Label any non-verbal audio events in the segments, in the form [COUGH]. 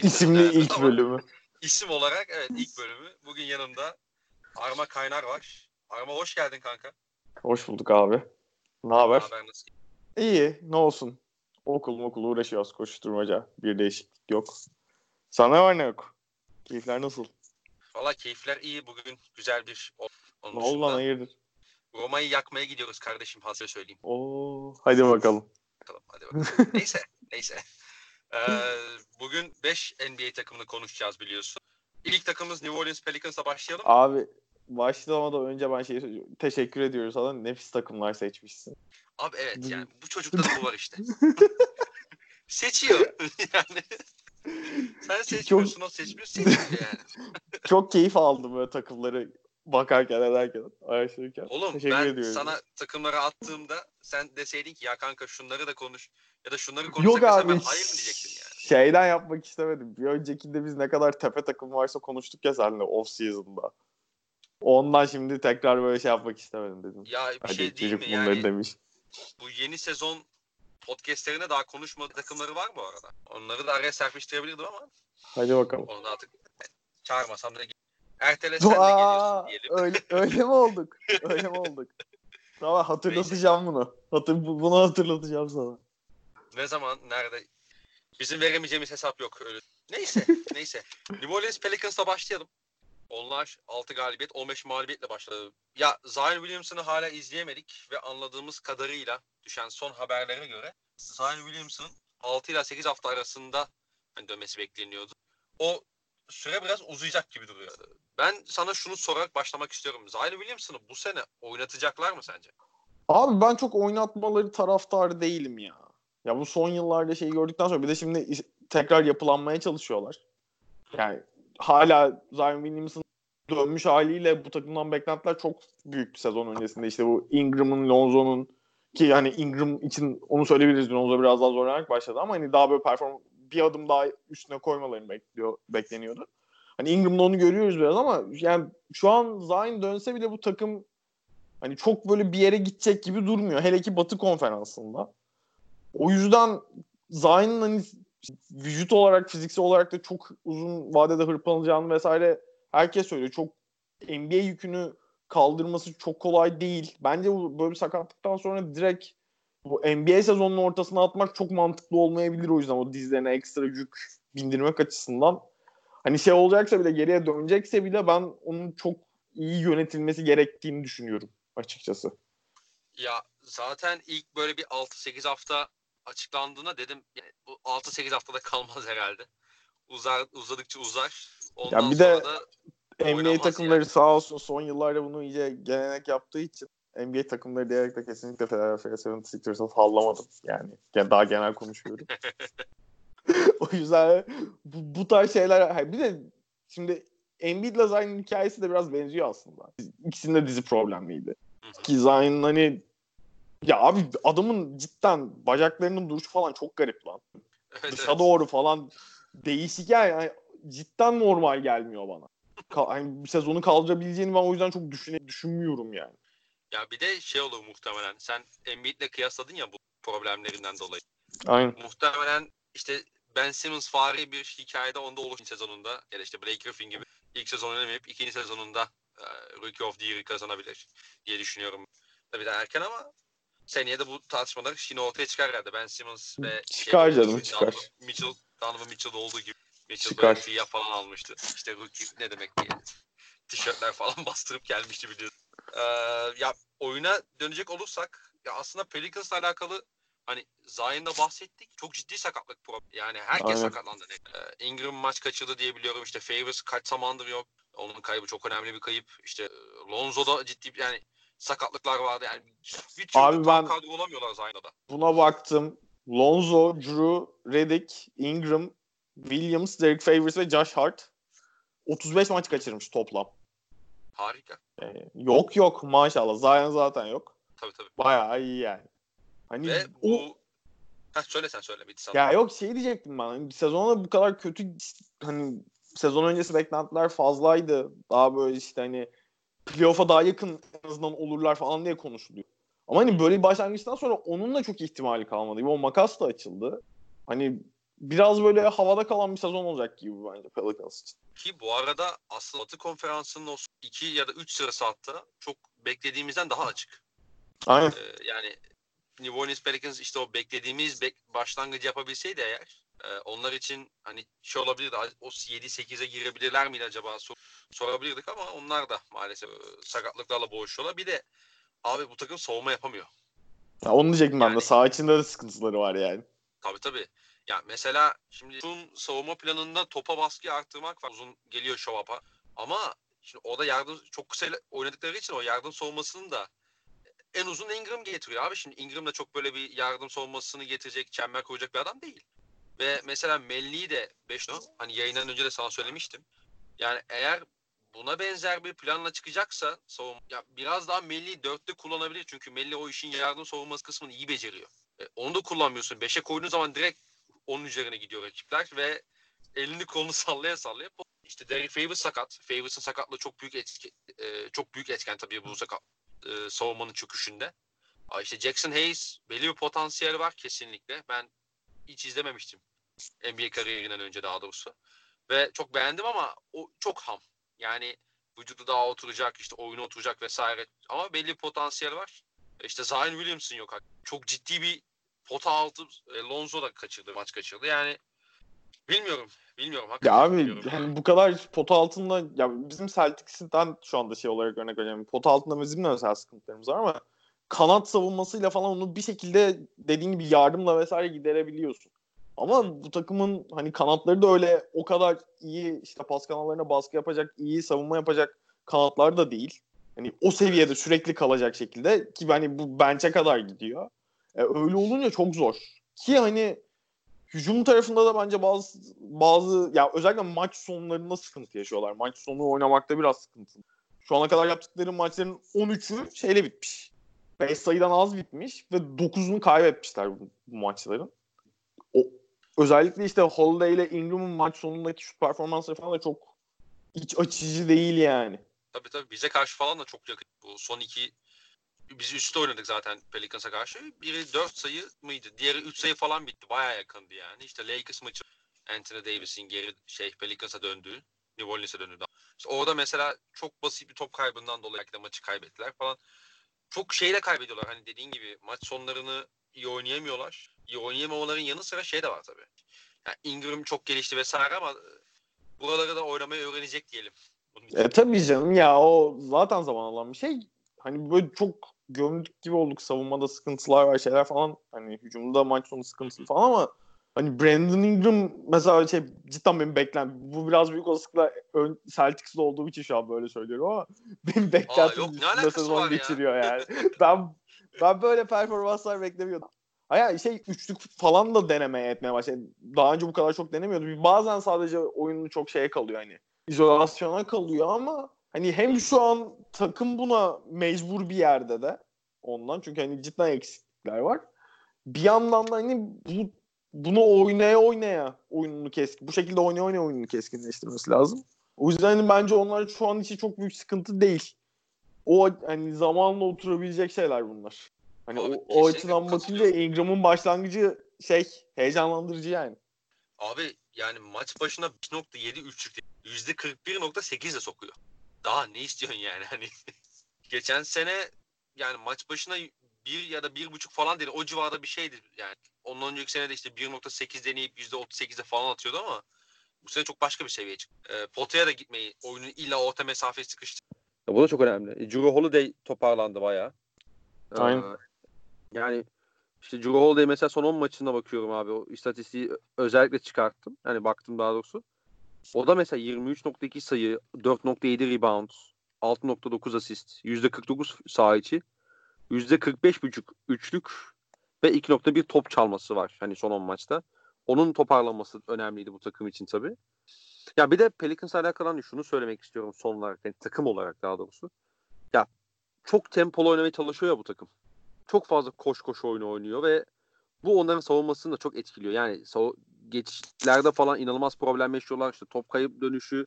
[LAUGHS] İsimli ilk bölümü. İsim olarak evet ilk bölümü. Bugün yanımda Arma Kaynar var. Arma hoş geldin kanka. Hoş bulduk abi. Ne haber? Nasıl? İyi ne olsun. Okul okul uğraşıyoruz koşturmaca. Bir değişiklik yok. Sana var ne yok? Keyifler nasıl? Valla keyifler iyi. Bugün güzel bir Onun ne oldu lan hayırdır? Roma'yı yakmaya gidiyoruz kardeşim hazır söyleyeyim. Oo, hadi bakalım. Bakalım hadi bakalım. neyse neyse. [LAUGHS] Ee, bugün 5 NBA takımını konuşacağız biliyorsun. İlk takımımız New Orleans Pelicans'a başlayalım. Abi başlamadan önce ben şey teşekkür ediyoruz sana. Nefis takımlar seçmişsin. Abi evet yani bu çocukta da bu var işte. [LAUGHS] Seçiyor [LAUGHS] yani. Sen seçmiyorsun çok, o seçmiyor seçmiyor yani. [LAUGHS] çok keyif aldım böyle takımları bakarken ederken araştırırken. Oğlum Teşekkür ben ediyorum. sana takımları attığımda sen deseydin ki ya kanka şunları da konuş ya da şunları konuşsak Yok abi, ben hayır mı diyecektim yani. Şeyden yapmak istemedim. Bir öncekinde biz ne kadar tepe takım varsa konuştuk ya seninle off season'da. Ondan şimdi tekrar böyle şey yapmak istemedim dedim. Ya bir Hadi, şey değil mi yani? Demiş. Bu yeni sezon podcastlerine daha konuşmadığı takımları var bu arada. Onları da araya serpiştirebilirdim ama. Hadi bakalım. Onu artık çağırmasam da ertelesen de geliyorsun diyelim. Öyle, [LAUGHS] öyle mi olduk? Öyle mi olduk? Tamam hatırlatacağım bunu. Hatır, bunu hatırlatacağım sana. Ne zaman, nerede? Bizim veremeyeceğimiz hesap yok öyle. Neyse, [LAUGHS] neyse. New Orleans Pelicans'la başlayalım. Onlar 6 galibiyet, 15 mağlubiyetle başladı. Ya Zion Williamson'ı hala izleyemedik ve anladığımız kadarıyla düşen son haberlere göre Zion Williamson'ın 6 ile 8 hafta arasında dönmesi bekleniyordu. O süre biraz uzayacak gibi duruyor. Ben sana şunu sorarak başlamak istiyorum. Zion Williamson'ı bu sene oynatacaklar mı sence? Abi ben çok oynatmaları taraftarı değilim ya. Ya bu son yıllarda şeyi gördükten sonra bir de şimdi tekrar yapılanmaya çalışıyorlar. Yani hala Zion Williamson dönmüş haliyle bu takımdan beklentiler çok büyük sezon öncesinde. İşte bu Ingram'ın, Lonzo'nun ki yani Ingram için onu söyleyebiliriz. Lonzo biraz daha zorlanarak başladı ama hani daha böyle perform bir adım daha üstüne koymalarını bekliyor, bekleniyordu. Hani Ingram'da onu görüyoruz biraz ama yani şu an Zion dönse bile bu takım hani çok böyle bir yere gidecek gibi durmuyor. Hele ki Batı konferansında. O yüzden Zion'ın hani vücut olarak, fiziksel olarak da çok uzun vadede hırpalanacağını vesaire herkes söylüyor. Çok NBA yükünü kaldırması çok kolay değil. Bence bu böyle bir sakatlıktan sonra direkt bu NBA sezonunun ortasına atmak çok mantıklı olmayabilir o yüzden o dizlerine ekstra yük bindirmek açısından. Hani şey olacaksa bile geriye dönecekse bile ben onun çok iyi yönetilmesi gerektiğini düşünüyorum açıkçası. Ya zaten ilk böyle bir 6-8 hafta açıklandığında dedim yani bu 6-8 haftada kalmaz herhalde. Uzar uzadıkça uzar. Ondan ya bir de da NBA takımları yani. sağ olsun son yıllarda bunu iyice gelenek yaptığı için NBA takımları diyerek de kesinlikle Philadelphia 76ers'ı sallamadım. Yani daha genel konuşuyorum. [LAUGHS] o yüzden bu, bu tarz şeyler bir de şimdi Embiid ile Zion'ın hikayesi de biraz benziyor aslında. İkisinin de dizi problemliydi. Ki Zion hani ya abi adamın cidden bacaklarının duruşu falan çok garip lan. Evet, Dışa evet. doğru falan değişik yani. yani cidden normal gelmiyor bana. yani bir sezonu kaldırabileceğini ben o yüzden çok düşüne, düşünmüyorum yani. Ya bir de şey olur muhtemelen. Sen Embiid'le kıyasladın ya bu problemlerinden dolayı. Aynen. Muhtemelen işte Ben Simmons fari bir hikayede onda olur sezonunda. Ya da işte Blake Griffin gibi ilk sezon oynamayıp ikinci sezonunda e, Rookie of the Year'ı kazanabilir diye düşünüyorum. Tabii de erken ama seneye de bu tartışmalar yine ortaya çıkar herhalde. Ben Simmons ve çıkar şey, canım çıkar. Mitchell, Donovan Mitchell olduğu gibi Mitchell çıkar. falan almıştı. İşte rookie ne demek diye. Tişörtler falan [LAUGHS] bastırıp gelmişti biliyorsun. Ee, ya oyuna dönecek olursak ya aslında Pelicans'la alakalı hani Zion'da bahsettik. Çok ciddi sakatlık problemi. Yani herkes Aynen. sakatlandı. Ee, Ingram maç kaçırdı diye biliyorum. İşte Favors kaç zamandır yok. Onun kaybı çok önemli bir kayıp. İşte Lonzo'da ciddi yani sakatlıklar vardı. Yani türlü Abi ben kadro olamıyorlar Zion'da. Buna baktım. Lonzo, Drew, Redick, Ingram, Williams, Derek Favors ve Josh Hart 35 maç kaçırmış toplam. Harika. Ee, yok yok maşallah. Zion zaten yok. Tabii tabii. Bayağı iyi yani. Hani Ve bu... o... Heh, söyle sen söyle. Bitti ya yok şey diyecektim ben. Hani bir sezonda bu kadar kötü hani sezon öncesi beklentiler fazlaydı. Daha böyle işte hani playoff'a daha yakın en azından olurlar falan diye konuşuluyor. Ama hani böyle bir başlangıçtan sonra onun da çok ihtimali kalmadı. O makas da açıldı. hani biraz böyle havada kalan bir sezon olacak gibi bence Pelicans için. Ki bu arada aslında Batı konferansının o 2 ya da 3 sırası hatta çok beklediğimizden daha açık. Aynen. Ee, yani New Orleans Pelicans işte o beklediğimiz bek başlangıcı yapabilseydi eğer e, onlar için hani şey olabilirdi o 7-8'e girebilirler miydi acaba sor, sorabilirdik ama onlar da maalesef e, sakatlıklarla boğuşuyorlar. Bir de abi bu takım savunma yapamıyor. Ya onu diyecektim Yani- ben de. Sağ içinde de sıkıntıları var yani. Tabii tabii. Ya mesela şimdi uzun savunma planında topa baskıyı arttırmak var. Uzun geliyor up'a. Ama şimdi o da yardım çok kısa oynadıkları için o yardım savunmasını da en uzun Ingram getiriyor abi. Şimdi Ingram da çok böyle bir yardım savunmasını getirecek, çember koyacak bir adam değil. Ve mesela Melli'yi de 5 hani yayından önce de sana söylemiştim. Yani eğer buna benzer bir planla çıkacaksa savunma ya biraz daha Melli'yi 4'te kullanabilir. Çünkü Melli o işin yardım savunması kısmını iyi beceriyor. E, onu da kullanmıyorsun. 5'e koyduğun zaman direkt onun üzerine gidiyor rakipler ve elini kolunu sallaya sallaya işte Derek Favors sakat. Favors'ın sakatlığı çok büyük etki, e, çok büyük etken tabii bu sakat e, savunmanın çöküşünde. Aa, işte Jackson Hayes belli bir potansiyel var kesinlikle. Ben hiç izlememiştim NBA kariyerinden önce daha doğrusu. Ve çok beğendim ama o çok ham. Yani vücudu daha oturacak, işte oyunu oturacak vesaire. Ama belli bir potansiyel var. E, İşte Zion Williamson yok. Çok ciddi bir pota altı e, Lonzo da kaçırdı, maç kaçırdı. Yani bilmiyorum. Bilmiyorum. Ya abi bilmiyorum. hani bu kadar pota altında ya bizim Celtics'ten şu anda şey olarak örnek vereceğim. Pota altında bizim de mesela sıkıntılarımız var ama kanat savunmasıyla falan onu bir şekilde dediğin gibi yardımla vesaire giderebiliyorsun. Ama bu takımın hani kanatları da öyle o kadar iyi işte pas kanallarına baskı yapacak, iyi savunma yapacak kanatlar da değil. Hani o seviyede sürekli kalacak şekilde ki hani bu bench'e kadar gidiyor. E, öyle olunca çok zor. Ki hani hücum tarafında da bence bazı bazı ya özellikle maç sonlarında sıkıntı yaşıyorlar. Maç sonu oynamakta biraz sıkıntı. Şu ana kadar yaptıkları maçların 13'ü şeyle bitmiş. 5 sayıdan az bitmiş ve 9'unu kaybetmişler bu, bu maçların. O, özellikle işte Holiday ile Ingram'ın maç sonundaki şut performansları falan da çok iç açıcı değil yani. Tabii tabii bize karşı falan da çok yakın. Bu son iki biz üstte oynadık zaten Pelicans'a karşı. Biri 4 sayı mıydı? Diğeri 3 sayı falan bitti. Bayağı yakındı yani. İşte Lakers maçı Anthony Davis'in geri şey Pelicans'a döndüğü. New Orleans'a döndü. İşte orada mesela çok basit bir top kaybından dolayı belki de maçı kaybettiler falan. Çok şeyle kaybediyorlar. Hani dediğin gibi maç sonlarını iyi oynayamıyorlar. İyi oynayamamaların yanı sıra şey de var tabii. Yani Ingram çok gelişti vesaire ama buraları da oynamayı öğrenecek diyelim. E tabii canım ya o zaten zaman alan bir şey. Hani böyle çok gömdük gibi olduk. Savunmada sıkıntılar var şeyler falan. Hani hücumda maç sonu sıkıntılı falan ama hani Brandon Ingram mesela şey cidden benim beklentim. Bu biraz büyük olasılıkla ön, Celtics'de olduğum için şu an böyle söylüyorum ama [LAUGHS] benim beklentim üstünde sezon var ya? geçiriyor yani. [LAUGHS] ben ben böyle performanslar beklemiyordum. Aya şey üçlük falan da denemeye etmeye başladı. Daha önce bu kadar çok denemiyordu. Bazen sadece oyunu çok şeye kalıyor hani. İzolasyona kalıyor ama hani hem şu an takım buna mecbur bir yerde de ondan çünkü hani cidden eksiklikler var. Bir yandan da hani bu bunu oynaya oynaya oyununu keskin bu şekilde oynaya oynaya oyununu keskinleştirmesi lazım. O yüzden hani bence onlar şu an için çok büyük sıkıntı değil. O hani zamanla oturabilecek şeyler bunlar. Hani Abi, o, o açıdan bakınca. Ingram'ın başlangıcı şey heyecanlandırıcı yani. Abi yani maç başına 1.7 üçlük %41.8 de sokuyor. Daha ne istiyorsun yani [LAUGHS] hani geçen sene yani maç başına bir ya da bir buçuk falan değil o civarda bir şeydi yani. Ondan önceki sene de işte 1.8 deneyip %38'de falan atıyordu ama bu sene çok başka bir seviyeye çıktı. Ee, potaya da gitmeyi, oyunun illa orta mesafeye sıkıştı. Ya bu da çok önemli. E, Drew Holiday toparlandı bayağı. Ee, Aynen. yani işte Drew Holiday mesela son 10 maçına bakıyorum abi. O istatistiği özellikle çıkarttım. Yani baktım daha doğrusu. O da mesela 23.2 sayı, 4.7 rebound, 6.9 asist, %49 saha içi, %45.5 üçlük ve 2.1 top çalması var hani son 10 maçta. Onun toparlanması önemliydi bu takım için tabii. Ya bir de Pelicans'la alakalı hani şunu söylemek istiyorum son olarak. Yani takım olarak daha doğrusu. Ya çok tempolu oynamaya çalışıyor ya bu takım. Çok fazla koş koş oyunu oynuyor ve bu onların savunmasını da çok etkiliyor. Yani geçişlerde falan inanılmaz problem yaşıyorlar. İşte top kayıp dönüşü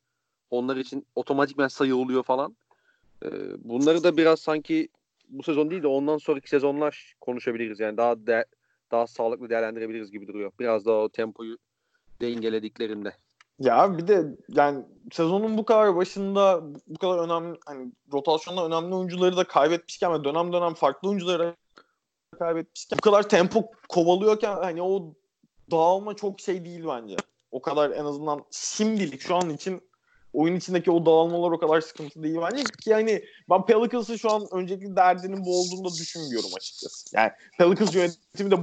onlar için otomatikmen sayı oluyor falan. Ee, bunları da biraz sanki bu sezon değil de ondan sonraki sezonlar konuşabiliriz. Yani daha de- daha sağlıklı değerlendirebiliriz gibi duruyor. Biraz daha o tempoyu dengelediklerinde. Ya bir de yani sezonun bu kadar başında bu kadar önemli hani rotasyonda önemli oyuncuları da kaybetmişken ve dönem dönem farklı oyuncuları kaybetmişken bu kadar tempo kovalıyorken hani o dağılma çok şey değil bence. O kadar en azından şimdilik şu an için oyun içindeki o dağılmalar o kadar sıkıntı değil bence ki yani ben Pelicans'ın şu an önceki derdinin bu olduğunu da düşünmüyorum açıkçası. Yani Pelicans yönetimi de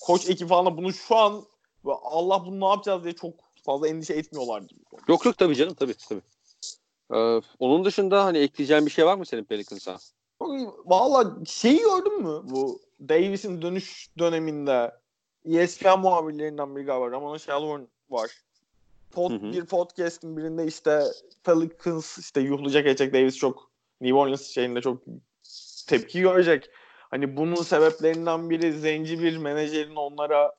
koç ekip falan da bunu şu an Allah bunu ne yapacağız diye çok fazla endişe etmiyorlardır. Yok yok tabii canım tabii tabii. Ee, onun dışında hani ekleyeceğin bir şey var mı senin Pelicans'a? Valla şeyi gördün mü bu Davis'in dönüş döneminde ESPN muhabirlerinden biri galiba Ramona Shelburne var. Pod, Hı hı. Bir podcast'in birinde işte Pelicans işte yuhlayacak edecek Davis çok New Orleans şeyinde çok tepki görecek. Hani bunun sebeplerinden biri zenci bir menajerin onlara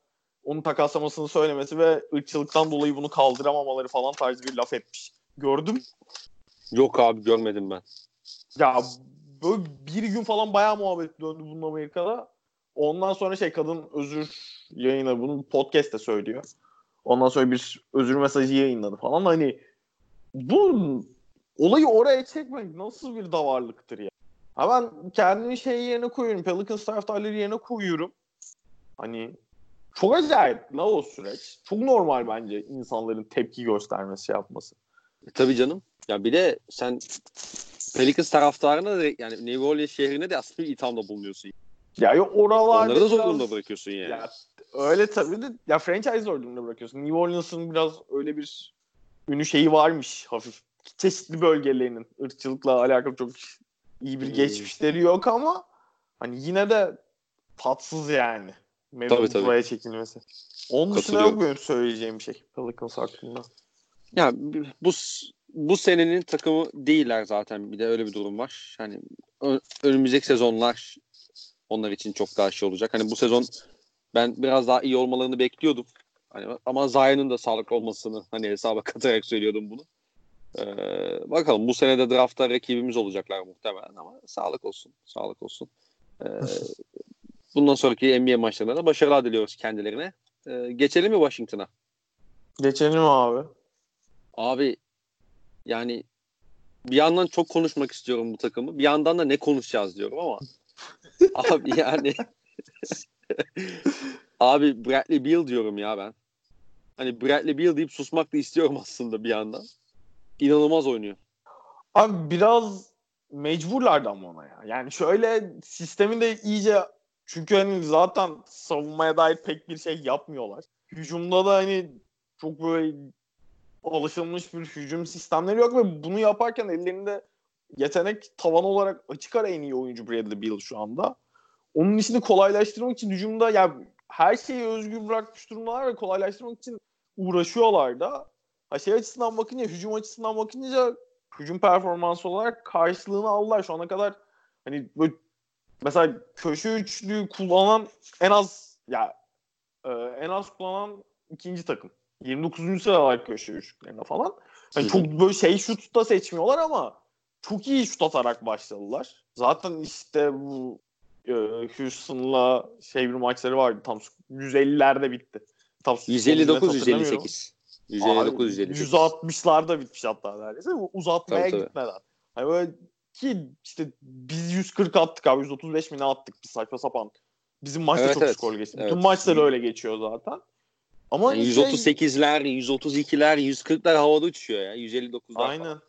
onu takaslamasını söylemesi ve ırkçılıktan dolayı bunu kaldıramamaları falan tarzı bir laf etmiş. Gördüm. Yok abi görmedim ben. Ya böyle bir gün falan bayağı muhabbet döndü bunun Amerika'da. Ondan sonra şey kadın özür yayını bunu podcast'te söylüyor. Ondan sonra bir özür mesajı yayınladı falan. Hani bu olayı oraya çekmek nasıl bir davarlıktır ya. Ha ben kendimi şey yerine koyuyorum. Pelicans taraftarları yerine koyuyorum. Hani çok acayip la o süreç. Çok normal bence insanların tepki göstermesi yapması. E, tabii canım. Ya bir de sen Pelicans taraftarına da yani New Orleans şehrine de aslında bir ithamda bulunuyorsun. Ya yok oralarda Onları da zor durumda bırakıyorsun yani. Ya öyle tabii de ya franchise zor durumda bırakıyorsun. New Orleans'ın biraz öyle bir ünlü şeyi varmış hafif. Çeşitli bölgelerinin ırkçılıkla alakalı çok iyi bir Hmm. geçmişleri yok ama hani yine de tatsız yani. Mevzunun Tabii, tabii. buraya çekilmesi. Onun dışında yok benim söyleyeceğim bir şey. Pelicans hakkında. Ya bu bu senenin takımı değiller zaten. Bir de öyle bir durum var. Hani önümüzdeki sezonlar onlar için çok daha şey olacak. Hani bu sezon ben biraz daha iyi olmalarını bekliyordum. Hani ama Zion'ın da sağlıklı olmasını hani hesaba [LAUGHS] katarak söylüyordum bunu. Ee, bakalım bu sene de draftta rakibimiz olacaklar muhtemelen ama sağlık olsun. Sağlık olsun. Ee, [LAUGHS] bundan sonraki NBA maçlarında da başarılar diliyoruz kendilerine. Ee, geçelim mi Washington'a? Geçelim abi. Abi yani bir yandan çok konuşmak istiyorum bu takımı. Bir yandan da ne konuşacağız diyorum ama [LAUGHS] [LAUGHS] abi yani [LAUGHS] abi Bradley Beal diyorum ya ben. Hani Bradley Beal deyip susmak da istiyorum aslında bir yandan. İnanılmaz oynuyor. Abi biraz mecburlardı ama ona ya. Yani şöyle sistemi de iyice çünkü hani zaten savunmaya dair pek bir şey yapmıyorlar. Hücumda da hani çok böyle alışılmış bir hücum sistemleri yok ve bunu yaparken ellerinde yetenek tavan olarak açık ara en iyi oyuncu Bradley Beal şu anda. Onun işini kolaylaştırmak için hücumda ya her şeyi özgür bırakmış durumdalar ve kolaylaştırmak için uğraşıyorlar da. Ha şey açısından bakınca, hücum açısından bakınca hücum performansı olarak karşılığını aldılar şu ana kadar. Hani böyle mesela köşe üçlüyü kullanan en az ya e, en az kullanan ikinci takım. 29. sıralar köşe üçlüklerine falan. Hı. çok böyle şey şut da seçmiyorlar ama çok iyi şut atarak başladılar. Zaten işte bu e, Houston'la şey bir maçları vardı. Tam 150'lerde bitti. Tam 159 hatırlamıyorum. 158. 159 Abi, 158. 160'larda bitmiş hatta neredeyse. Uzatmaya Tabii, tabii. gitmeden. Hani böyle ki işte biz 140 attık abi 135 mi ne attık biz saçma sapan. Bizim maçta Evet, çok evet. skor geçti. Evet. Bütün maçlar öyle geçiyor zaten. Ama Yani hani şey- 138'ler, 132'ler, 140'lar havada uçuyor ya. 159'lar falan.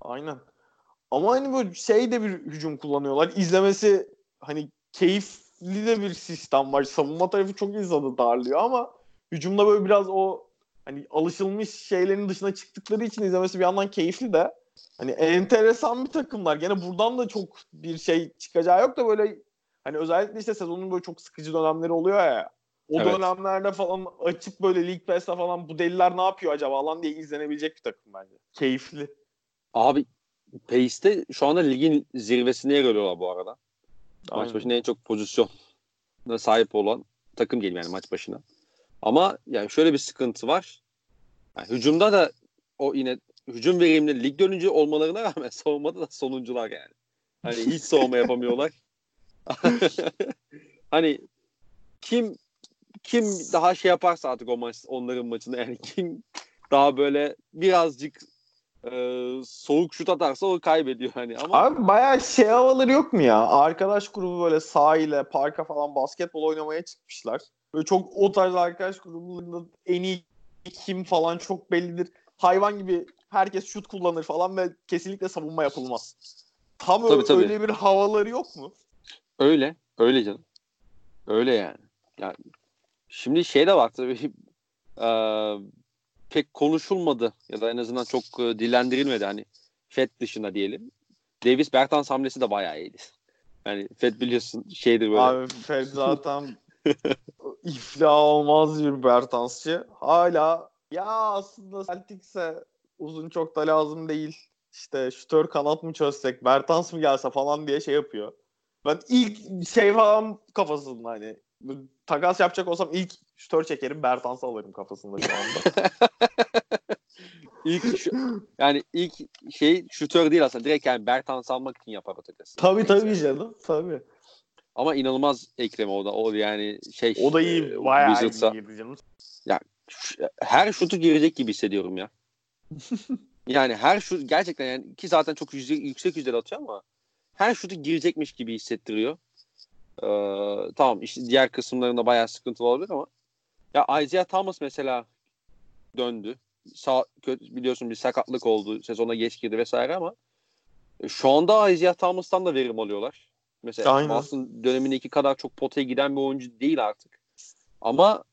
Aynen. Ama hani böyle şey de bir hücum kullanıyorlar. İzlemesi hani keyifli de bir sistem var. Savunma tarafı çok insanı darlıyor ama hücumda böyle biraz o hani alışılmış şeylerin dışına çıktıkları için izlemesi bir yandan keyifli de hani enteresan bir takımlar. Gene buradan da çok bir şey çıkacağı yok da böyle hani özellikle işte sezonun böyle çok sıkıcı dönemleri oluyor ya. O Evet. dönemlerde falan açıp böyle League Pass'te falan bu deliler ne yapıyor acaba lan diye izlenebilecek bir takım bence. Keyifli. Abi Pace'te şu anda ligin zirvesine yer alıyorlar bu arada. Maç Aynen. başına en çok pozisyona sahip olan takım diyeyim yani maç başına. Ama yani şöyle bir sıkıntı var. Yani hücumda da o yine hücum verimli lig dönücü olmalarına rağmen [LAUGHS] savunmada da sonuncular yani. Hani hiç savunma yapamıyorlar. [LAUGHS] hani kim kim daha şey yaparsa artık o maç onların maçında yani kim daha böyle birazcık e, soğuk şut atarsa o kaybediyor hani ama Abi bayağı şey havaları yok mu ya? Arkadaş grubu böyle sahile, parka falan basketbol oynamaya çıkmışlar. Böyle çok o tarz arkadaş grubunda en iyi kim falan çok bellidir. Hayvan gibi herkes şut kullanır falan ve kesinlikle savunma yapılmaz. Tam Tabii, ö- tabii. öyle bir havaları yok mu? öyle öyle canım. Öyle yani. Yani şimdi şey de var tabii [LAUGHS] e, pek konuşulmadı ya da en azından çok e, dillendirilmedi hani Fed dışında diyelim. Davis Bertans hamlesi de bayağı iyiydi. Yani Fed biliyorsun şeydir böyle. Abi Fed zaten [LAUGHS] iflah olmaz bir Bertansçı. Hala ya aslında Celtics'e uzun çok da lazım değil. İşte şütör kanat mı çözsek, Bertans mı gelse falan diye şey yapıyor. Ben ilk şey falan kafasında hani takas yapacak olsam ilk şütör çekerim Bertans'ı alırım kafasında şu anda. [LAUGHS] İlk yani ilk şey şutör değil aslında. Direkt yani Bertans almak için yapar o takası. tabii tabii canım tabii. Ama inanılmaz ekleme o da. O yani şey. O da iyi e, bayağı Wizards'a- iyi girdi canım. Ş- her şutu girecek gibi hissediyorum ya. [LAUGHS] yani her şut gerçekten yani ki zaten çok yüksek, yüksek yüzdeli atıyor ama her şutu girecekmiş gibi hissettiriyor. Ee, tamam işte diğer kısımlarında bayağı sıkıntılı olabilir ama ya Isaiah Thomas mesela döndü. Sağ, biliyorsun bir sakatlık oldu. Sezona geç girdi vesaire ama e, şu anda Isaiah Thomas'tan da verim alıyorlar. Mesela Aynen. Boston dönemindeki kadar çok potaya giden bir oyuncu değil artık. Ama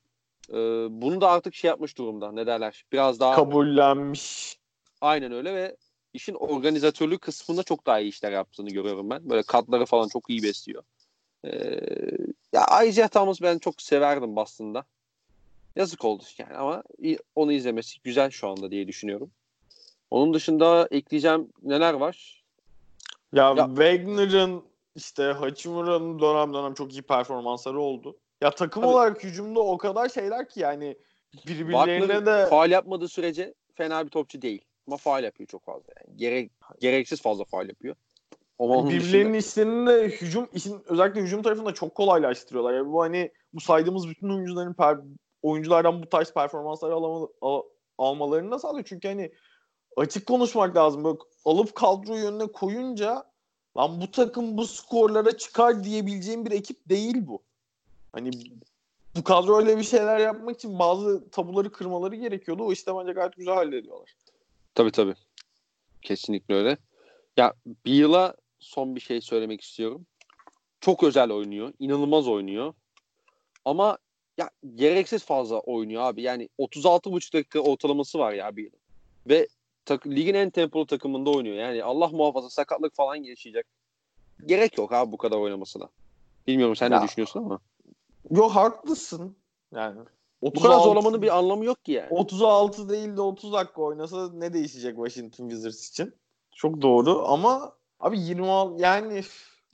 e, bunu da artık şey yapmış durumda. Ne derler? Biraz daha Kabullenmiş. aynen öyle ve işin organizatörlük kısmında çok daha iyi işler yaptığını görüyorum ben. Böyle katları falan çok iyi besliyor. Ee, ya Isaiah Thomas ben çok severdim Boston'da. Yazık oldu yani ama onu izlemesi güzel şu anda diye düşünüyorum. Onun dışında ekleyeceğim neler var? Ya, Ya- Wagner'ın işte Hachimura'nın dönem dönem çok iyi performansları oldu. Ya takım Tabii. olarak hücumda o kadar şeyler ki yani birbirlerine Butler de faal yapmadığı sürece fena bir topçu değil. Ama faal yapıyor çok fazla. Yani. Gerek, gereksiz fazla faal yapıyor. Ama onun birbirlerinin dışında- işlerini de hücum işin özellikle hücum tarafında çok kolaylaştırıyorlar. Yani bu hani bu saydığımız bütün oyuncuların per, oyunculardan bu tarz performansları alama, al- almalarını da sağlıyor. Çünkü hani açık konuşmak lazım. Böyle alıp kadroyu önüne koyunca lan bu takım bu skorlara çıkar diyebileceğim bir ekip değil bu. Hani bu kadro öyle bir şeyler yapmak için bazı tabuları kırmaları gerekiyordu. O işte bence gayet güzel hallediyorlar. Tabii tabii. Kesinlikle öyle. Ya bir yıla son bir şey söylemek istiyorum. Çok özel oynuyor. inanılmaz oynuyor. Ama ya gereksiz fazla oynuyor abi. Yani 36,5 dakika ortalaması var ya bir. Ve tak, ligin en tempolu takımında oynuyor. Yani Allah muhafaza sakatlık falan yaşayacak. Gerek yok abi bu kadar oynamasına. Bilmiyorum sen Ya, ne düşünüyorsun ama. Yo haklısın. Yani Bu kadar 36 zorlamanın bir anlamı yok ki yani. 36 değil de 30 dakika oynasa ne değişecek Washington Wizards için? Çok doğru ama abi 26 yani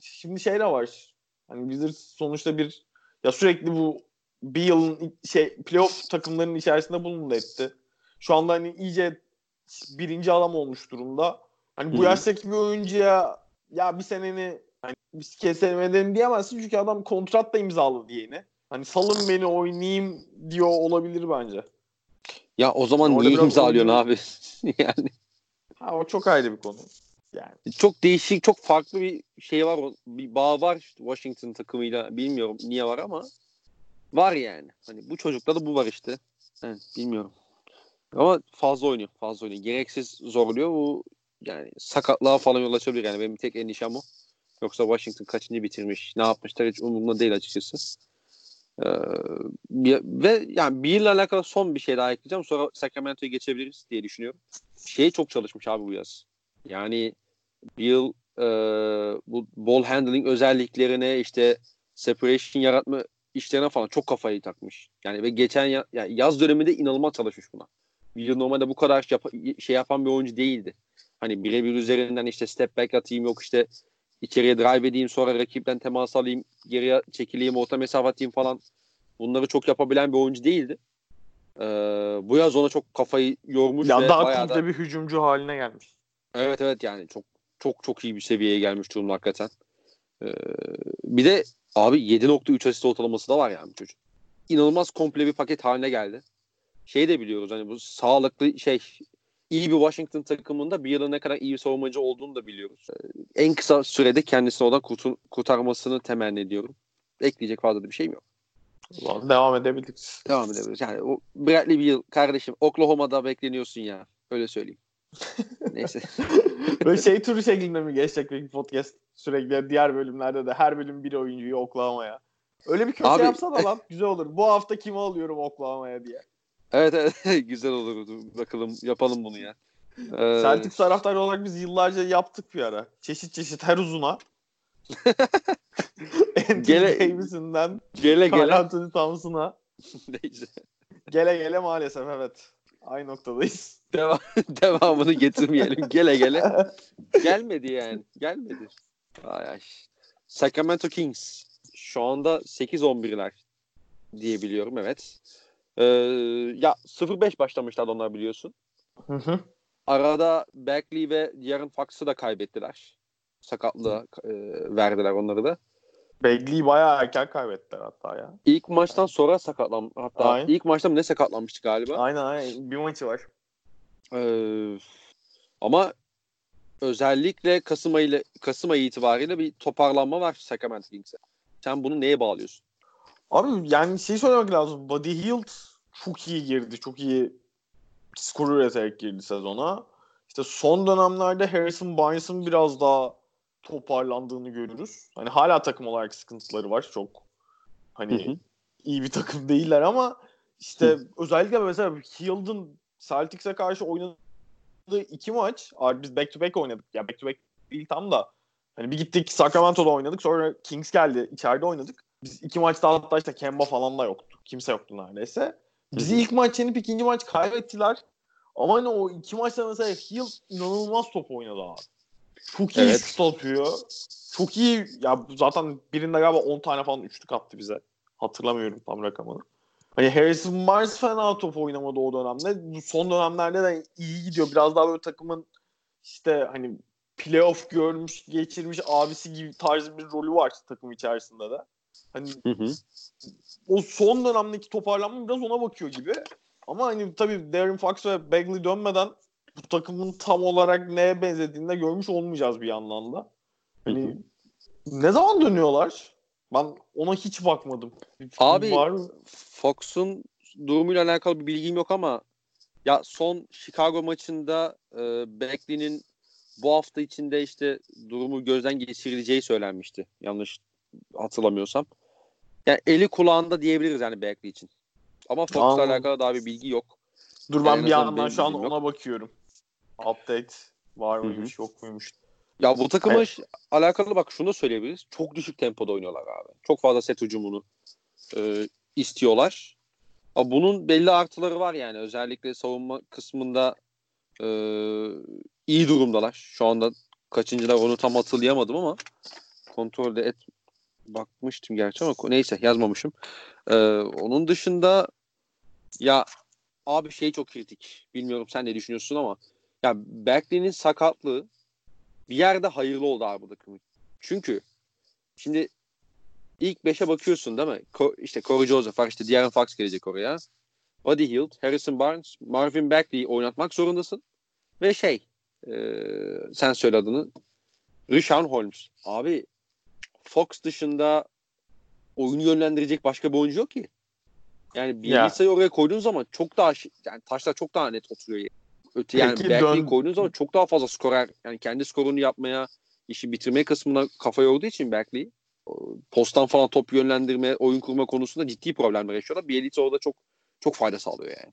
şimdi şey de var. Hani Wizards sonuçta bir ya sürekli bu bir yılın şey playoff takımlarının içerisinde bulundu etti. Şu anda hani iyice birinci adam olmuş durumda. Hani bu Hı yaştaki bir oyuncuya ya bir seneni hani biz keselim edelim diyemezsin çünkü adam kontrat da imzaladı yeni. Hani salın beni oynayayım diyor olabilir bence. Ya o zaman Orada niye imzalıyorsun abi? [LAUGHS] yani Ha o çok ayrı bir konu. Yani çok değişik, çok farklı bir şey var. Bir bağ var işte Washington takımıyla. Bilmiyorum niye var ama var yani. Hani bu çocukta da bu var işte. Evet, bilmiyorum. Ama fazla oynuyor, fazla oynuyor. Gereksiz zorluyor. Bu yani sakatlığa falan yol açabilir yani. Benim tek endişem o. Yoksa Washington kaçıncı bitirmiş, ne yapmışlar hiç umurumda değil açıkçası. Ee, ve yani bir yılla alakalı son bir şey daha ekleyeceğim. Sonra Sacramento'ya geçebiliriz diye düşünüyorum. Şey çok çalışmış abi bu yaz. Yani bir yıl e, bu ball handling özelliklerine işte separation yaratma işlerine falan çok kafayı takmış. Yani ve geçen ya, yani yaz döneminde inanılmaz çalışmış buna. Bir yıl normalde bu kadar yap- şey yapan bir oyuncu değildi. Hani birebir üzerinden işte step back atayım yok işte içeriye drive edeyim sonra rakipten temas alayım geriye çekileyim orta mesafe atayım falan. Bunları çok yapabilen bir oyuncu değildi. Ee, bu yaz ona çok kafayı yormuş ya ve daha bayağı da komple bir hücumcu haline gelmiş. Evet evet yani çok çok çok iyi bir seviyeye gelmiş durumda hakikaten. Ee, bir de abi 7.3 asist ortalaması da var yani çocuk. inanılmaz komple bir paket haline geldi. Şey de biliyoruz hani bu sağlıklı şey iyi bir Washington takımında bir yılın ne kadar iyi bir savunmacı olduğunu da biliyoruz. Ee, en kısa sürede kendisini oradan kurtul- kurtarmasını temenni ediyorum. Ekleyecek fazla da bir şeyim yok. Ulan devam edebiliriz. Devam edebiliriz. Yani o Bradley bir yıl kardeşim Oklahoma'da bekleniyorsun ya. Öyle söyleyeyim. Neyse. [LAUGHS] Böyle şey türü şeklinde mi geçecek peki podcast sürekli diğer bölümlerde de her bölüm bir oyuncuyu Oklahoma'ya. Öyle bir köşe Abi- yapsana lan güzel olur. Bu hafta kimi alıyorum Oklahoma'ya diye. evet evet [LAUGHS] güzel olur. Bakalım yapalım bunu ya. Ee, Celtics taraftarı olarak biz yıllarca yaptık bir ara. Çeşit çeşit her uzuna. [LAUGHS] Gele- Davis'inden gele gele. Anthony Neyse. gele gele maalesef evet. Aynı noktadayız. Devam, [LAUGHS] devamını getirmeyelim. Gele gele. [LAUGHS] Gelmedi yani. Gelmedi. Ay ay. Sacramento Kings. Şu anda 8-11'ler diye biliyorum evet. Ee, ya 0-5 başlamışlar onlar biliyorsun. Hı hı. Arada Berkeley ve De'Aaron Fox'ı da kaybettiler. Sakatlığa e, verdiler onları da. Bagley'i bayağı erken kaybettiler hatta ya. İlk maçtan sonra sakatlan hatta Aynen. ilk maçta mı ne sakatlanmıştı galiba. Aynen aynen. Bir maçı var. Ee, ama özellikle Kasım ayı ile Kasım ayı itibariyle bir toparlanma var Sacramento Kings'e. Sen bunu neye bağlıyorsun? Abi yani şey söylemek lazım. Buddy Hield çok iyi girdi. Çok iyi skor üreterek girdi sezona. İşte son dönemlerde Harrison Barnes'ın biraz daha toparlandığını görürüz. Hani hala takım olarak sıkıntıları var çok. Hani Hı hı. iyi bir takım değiller ama işte özellikle mesela Hield'ın Celtics'e karşı oynadığı iki maç abi biz back to back oynadık. Ya back to back değil tam da hani bir gittik Sacramento'da oynadık sonra Kings geldi içeride oynadık. Biz iki maçta hatta işte Kemba falan da yoktu. Kimse yoktu neredeyse. Bizi ilk maç yenip ikinci maç kaybettiler. Ama hani o iki maçta mesela Hill inanılmaz top oynadı abi. Çok iyi Evet. şut atıyor. Çok iyi. Ya zaten birinde galiba 10 tane falan üçlük attı bize. Hatırlamıyorum tam rakamını. Hani Harrison Barnes fena top oynamadı o dönemde. Son dönemlerde de iyi gidiyor. Biraz daha böyle takımın işte hani playoff görmüş, geçirmiş abisi gibi tarzı bir rolü var takım içerisinde de. Hani Hı hı. o son dönemdeki toparlanma biraz ona bakıyor gibi. Ama hani tabii Darren Fox ve Bagley dönmeden bu takımın tam olarak neye benzediğini de görmüş olmayacağız bir yandan da. Hani ne zaman dönüyorlar? Ben ona hiç bakmadım. Abi, var mı? Fox'un durumuyla alakalı bir bilgim yok ama ya son Chicago maçında e, Beckley'nin bu hafta içinde işte durumu gözden geçirileceği söylenmişti. Yanlış hatırlamıyorsam. Yani eli kulağında diyebiliriz yani Beckley için. Ama Fox'la Anladım. alakalı daha bir bilgi yok. Dur en ben bir yandan şu an yok. ona bakıyorum. Update var mıymış yok muymuş. Ya bu takımla Evet. ş- alakalı bak şunu da söyleyebiliriz. Çok düşük tempoda oynuyorlar abi. Çok fazla set hücumunu e, istiyorlar. Ama bunun belli artıları var yani. Özellikle savunma kısmında e, iyi durumdalar. Şu anda kaçıncılar onu tam hatırlayamadım ama kontrolde et bakmıştım gerçi ama neyse yazmamışım. E, onun dışında ya abi şey çok kritik. Bilmiyorum sen ne düşünüyorsun ama ya Berkeley'nin sakatlığı bir yerde hayırlı oldu abi bu takımın. Çünkü şimdi ilk 5'e bakıyorsun değil mi? Ko- işte Corey Joseph var işte De'Aaron Fox gelecek oraya. Buddy Hield, Harrison Barnes, Marvin Bagley'i oynatmak zorundasın. Ve şey e, sen söyle adını Rishon Holmes. Abi Fox dışında oyunu yönlendirecek başka bir oyuncu yok ki. Yani Bielitsa'yı oraya koyduğun zaman çok daha yani taşlar çok daha net oturuyor. Öte yani Peki Berkeley'i dön- koyduğun zaman çok daha fazla skorer yani kendi skorunu yapmaya işi bitirme kısmına kafa yorduğu için Berkeley o, posttan falan top yönlendirme, oyun kurma konusunda ciddi problemler yaşıyorlar. Bielitsa orada çok çok fayda sağlıyor yani.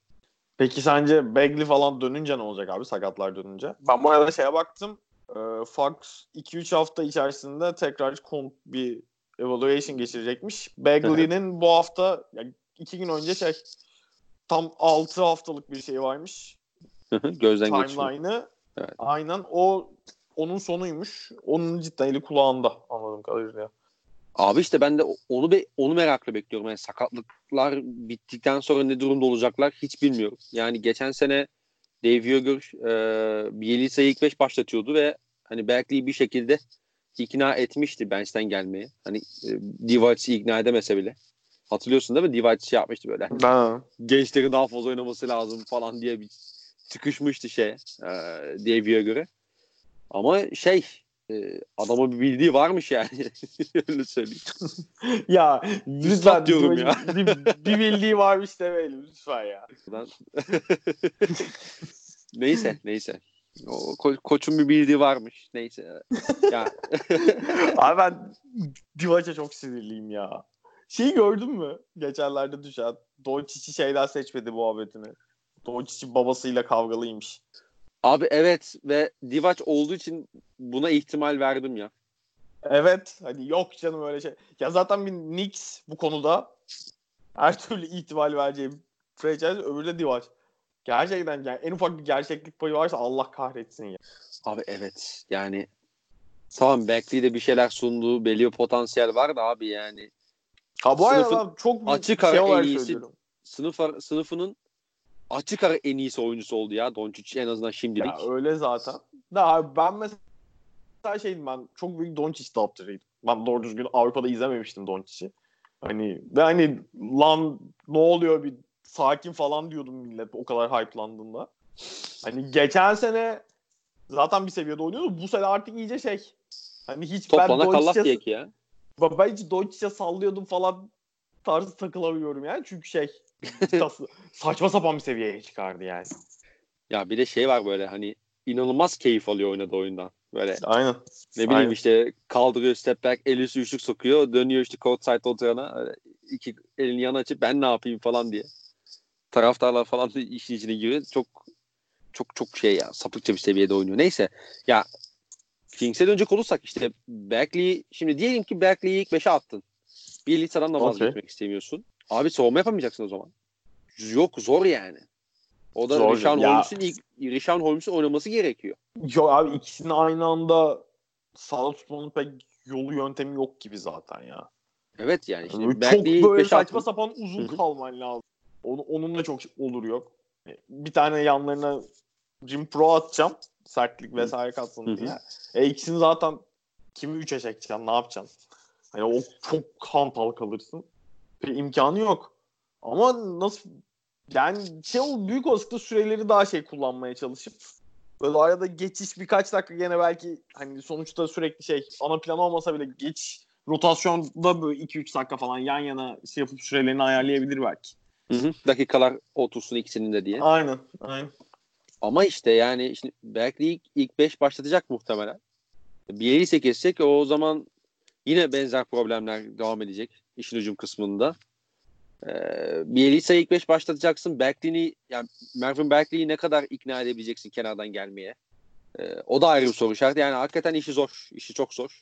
Peki sence Bagley falan dönünce ne olacak abi sakatlar dönünce? Ben bu arada şeye baktım. Ee, Fox 2-3 hafta içerisinde tekrar kon- bir evaluation geçirecekmiş. Bagley'nin bu hafta yani iki gün önce şey tam 6 haftalık bir şey varmış. Gözden. Timeline'ı. Evet. Aynen o onun sonuymuş. Onun cidden eli kulağında anladığım kadarıyla. Abi işte ben de onu be, onu merakla bekliyorum. Yani sakatlıklar bittikten sonra ne durumda olacaklar hiç bilmiyorum. Yani geçen sene Dave Joger e, Bielitsa'yı ilk 5 başlatıyordu ve hani Berkeley'i bir şekilde ikna etmişti bench'ten gelmeye. Hani e, Divac'ı ikna edemese bile. Hatırlıyorsun değil mi? Divide şey yapmıştı böyle. Ha. Gençlerin daha fazla oynaması lazım falan diye bir çıkışmıştı şey e, Davy'e göre. Ama şey e, adama bir bildiği varmış yani. [LAUGHS] Öyle söyleyeyim. [LAUGHS] ya lütfen diyorum ya. [LAUGHS] bir, bir bildiği varmış demeyelim lütfen ya. Ben... neyse neyse. O ko- koçun bir bildiği varmış. Neyse. Ya Abi ben Divac'a çok sinirliyim ya. Şeyi gördün mü? Geçenlerde düşen. Doncic'i şeyden seçmedi muhabbetini. Doncic'in babasıyla kavgalıymış. Abi evet ve Divac olduğu için buna ihtimal verdim ya. Evet. Hani yok canım öyle şey. Ya zaten bir Knicks bu konuda her türlü ihtimal vereceğim franchise öbürü de Divac. Gerçekten yani en ufak bir gerçeklik payı varsa Allah kahretsin ya. Abi evet yani tamam Beckley'de bir şeyler sunduğu belli bir potansiyel var da abi yani Ha bu Sınıfın çok açık şey en iyisi söylüyorum. sınıf sınıfının açık ara en iyisi oyuncusu oldu ya Doncic en azından şimdilik. Ya öyle zaten. Da ben mesela şeydim ben çok büyük Doncic taraftarıydım. Ben doğru düzgün Avrupa'da izlememiştim Doncic'i. Hani ve hani lan ne oluyor bir sakin falan diyordum millet o kadar hype'landığında. Hani geçen sene zaten bir seviyede oynuyordu. Bu sene artık iyice şey. Hani hiç Toplana ben Doncic'e ya. ben hiç Doncic'e sallıyordum falan tarzı takılamıyorum yani. Çünkü şey [LAUGHS] saçma sapan bir seviyeye çıkardı yani. Ya bir de şey var böyle hani inanılmaz keyif alıyor oynadığı oyundan. Böyle Aynen. ne bileyim Aynen. işte kaldırıyor step back el üstü üçlük sokuyor dönüyor işte court side oturana iki elini yana açıp ben ne yapayım falan diye. Taraftarlar falan da işin içine giriyor. Çok çok çok şey ya sapıkça bir seviyede oynuyor. Neyse ya Kings'e dönecek olursak işte Berkeley şimdi diyelim ki Berkeley'i ilk 5'e attın. Bir da Okey. vazgeçmek istemiyorsun. Abi savunma yapamayacaksın o zaman. Yok zor yani. O da Zor. Ya- Holmes'un ilk Rishon Holmes'un oynaması gerekiyor. Yok abi ikisini aynı anda sağda tutmanın pek yolu yöntemi yok gibi zaten ya. Evet yani şimdi çok Berkeley'i ilk böyle 5'e saçma attın. sapan uzun Hı hı. kalman lazım. Onu, onun da çok olur yok. Bir tane yanlarına Jim Pro atacağım. Sertlik vesaire katsın diye. E ikisini zaten kimi 3'e çekeceksin ne yapacaksın? Hani o çok hantal kalırsın. Bir imkanı yok. Ama nasıl yani şey büyük olasılıkla süreleri daha şey kullanmaya çalışıp böyle arada geçiş birkaç dakika gene belki hani sonuçta sürekli şey ana plan olmasa bile geç rotasyonda böyle 2-3 dakika falan yan yana şey yapıp sürelerini ayarlayabilir belki. Hı hı. Dakikalar otursun ikisinin de diye. Aynen. Aynen. Ama işte yani şimdi Berkeley ilk, ilk 5 başlatacak muhtemelen. Bielitse kesecek o zaman yine benzer problemler devam edecek işin hücum kısmında. Ee, Bielitsa'yı ilk 5 başlatacaksın. Berkeley'i yani Mervyn Berkeley'i ne kadar ikna edebileceksin kenardan gelmeye? Ee, o da ayrı bir soru işareti. Yani hakikaten işi zor. İşi çok zor.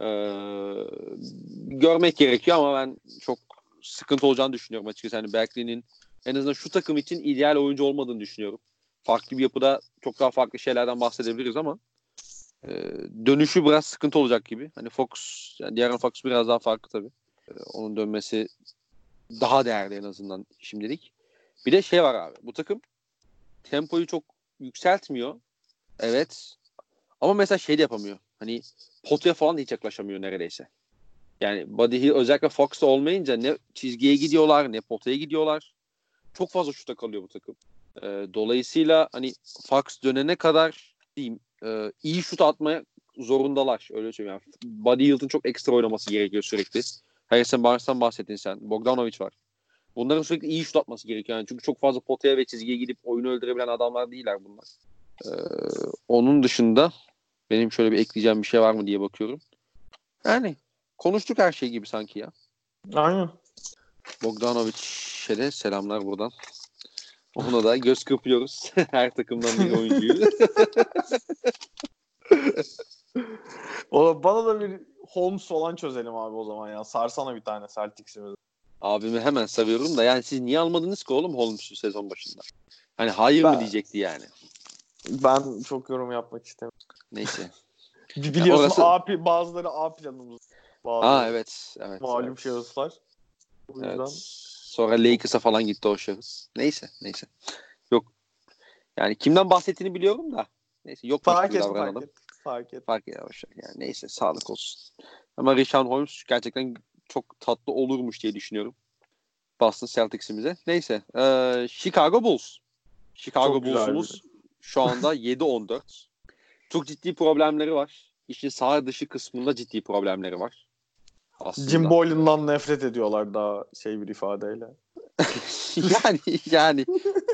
Ee, görmek gerekiyor ama ben çok sıkıntı olacağını düşünüyorum açıkçası. Yani Berkeley'nin en azından şu takım için ideal oyuncu olmadığını düşünüyorum. Farklı bir yapıda çok daha farklı şeylerden bahsedebiliriz ama e, dönüşü biraz sıkıntı olacak gibi. Hani Fox, yani Diğer Fox biraz daha farklı tabii. E, onun dönmesi daha değerli en azından şimdilik. Bir de şey var abi. Bu takım tempoyu çok yükseltmiyor. Evet. Ama mesela şey de yapamıyor. Hani potaya falan da hiç yaklaşamıyor neredeyse. Yani Buddy Hill özellikle Fox'ta olmayınca ne çizgiye gidiyorlar ne potaya gidiyorlar. Çok fazla şuta kalıyor bu takım. Ee, dolayısıyla hani Fox dönene kadar diyeyim e, iyi şut atmaya zorundalar. Öyle söyleyeyim. Yani Buddy Hield'ın çok ekstra oynaması gerekiyor sürekli. Harrison Barnes'tan bahsettin sen. Bogdanovic var. Bunların sürekli iyi şut atması gerekiyor. Yani çünkü çok fazla potaya ve çizgiye gidip oyunu öldürebilen adamlar değiller bunlar. Ee, onun dışında benim şöyle bir ekleyeceğim bir şey var mı diye bakıyorum. Yani konuştuk her şey gibi sanki ya. Aynen. Bogdanovic'e de selamlar buradan. Ona da göz kırpıyoruz. [LAUGHS] Her takımdan bir oyuncuyu. [LAUGHS] O, bana da bir Holmes falan çözelim abi o zaman ya. Sarsana bir tane Celtics'i. Abimi hemen seviyorum da yani siz niye almadınız ki oğlum Holmes'u sezon başında? Hani hayır Ben- mı diyecekti yani. Ben çok yorum yapmak istemiyorum. Neyse. [LAUGHS] Biliyorsun orası- A, bazıları A planımız. Bazıları Aa evet. evet Malum evet. şahıslar. O yüzden Evet. Sonra Lakers'a falan gitti o şahıs. Neyse neyse. Yok. Yani kimden bahsettiğini biliyorum da. Neyse yok fark gibi et, fark davranalım. et. Fark et. Fark boşver. Yani neyse sağlık olsun. Ama Rishon Holmes gerçekten çok tatlı olurmuş diye düşünüyorum. Boston Celtics'imize. Neyse. Ee, Chicago Bulls. Chicago Çok Bulls'umuz şu anda [LAUGHS] 7-14. Çok ciddi problemleri var. İşin sağ dışı kısmında ciddi problemleri var. Aslında. Jim Boylan'dan nefret ediyorlar daha şey bir ifadeyle. [LAUGHS] yani yani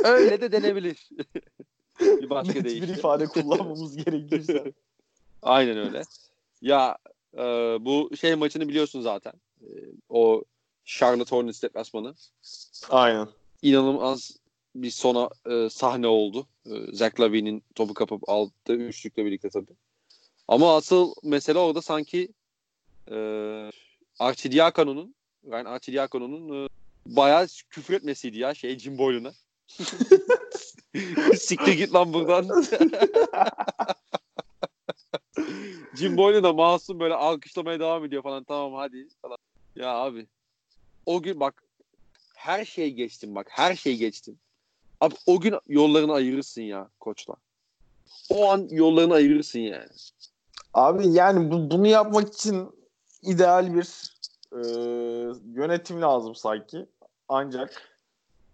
öyle de denebilir. [LAUGHS] bir başka Net bir ifade kullanmamız gerekirse. Aynen öyle. Ya e, bu şey maçını biliyorsun zaten. E, o Charlotte Hornets deplasmanı. Aynen. İnanılmaz bir sona e, sahne oldu. E, Zach Lavine'in topu kapıp aldığı üçlükle birlikte tabii. Ama asıl mesele orada sanki e, Archidiakono'nun Ryan Archidiakono'nun e, bayağı küfür etmesiydi ya şey Jim Boylan'a. [LAUGHS] [LAUGHS] Siktir git lan buradan. [LAUGHS] [LAUGHS] Jim Boylan da masum böyle alkışlamaya devam ediyor falan. Tamam hadi falan. Ya abi. O gün bak her şey geçtim bak. Her şey geçtim. Abi o gün yollarını ayırırsın ya koçla. O an yollarını ayırırsın yani. Abi yani bu, bunu yapmak için ideal bir e, yönetim lazım sanki. Ancak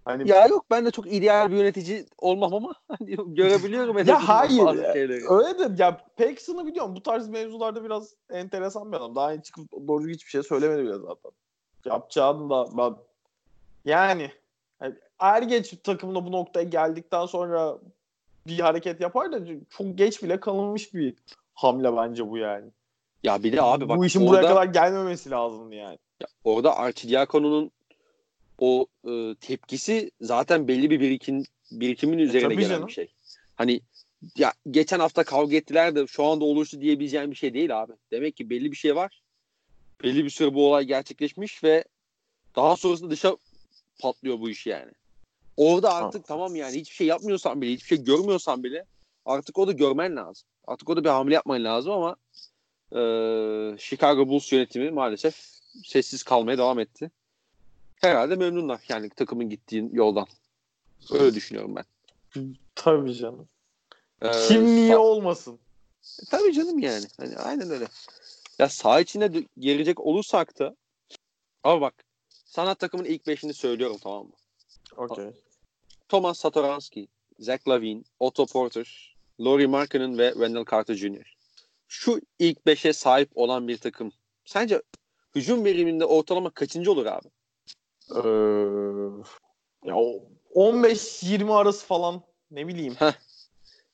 hani Ya yok ben de çok ideal bir yönetici olmam ama [LAUGHS] hani görebiliyorum. Ya hayır, şeyleri. öyle de ya Paxson'ı biliyorum. Bu tarz mevzularda biraz enteresan bir adam. Daha önce çıkıp doğru hiçbir şey söylemedi bile zaten. Yapacağını da ben yani yani er geç takımla bu noktaya geldikten sonra bir hareket yapar da çok geç bile kalınmış bir hamle bence bu yani. Ya bir de abi bak bu işin orada, buraya kadar gelmemesi lazımdı yani. ya orada Archidiakono'nun o e, tepkisi zaten belli bir birikim birikimin üzerine tabii gelen canım. bir şey. Hani ya geçen hafta kavga ettiler de şu anda oluştu diyebileceğim bir şey değil abi. Demek ki belli bir şey var. Belli bir süre bu olay gerçekleşmiş ve daha sonrasında dışa patlıyor bu iş yani. Orada artık Ha. tamam yani hiçbir şey yapmıyorsan bile, hiçbir şey görmüyorsan bile artık o da görmen lazım. Artık o da bir hamle yapman lazım ama e, Chicago Bulls yönetimi maalesef sessiz kalmaya devam etti. Herhalde memnunlar yani takımın gittiğin yoldan. Öyle düşünüyorum ben. Tabii canım. Ee, Kim niye olmasın? E, Tabii canım yani. Hani aynen öyle. Ya saha içine gelecek olursak da ama bak sanat takımın ilk beşini söylüyorum tamam mı? Okey. Thomas Satoransky, Zach Lavine, Otto Porter, Laurie Markkanen ve Wendell Carter Jr. Şu ilk beşe sahip olan bir takım. Sence hücum veriminde ortalama kaçıncı olur abi? Ee, ya o 15-20 arası falan ne bileyim.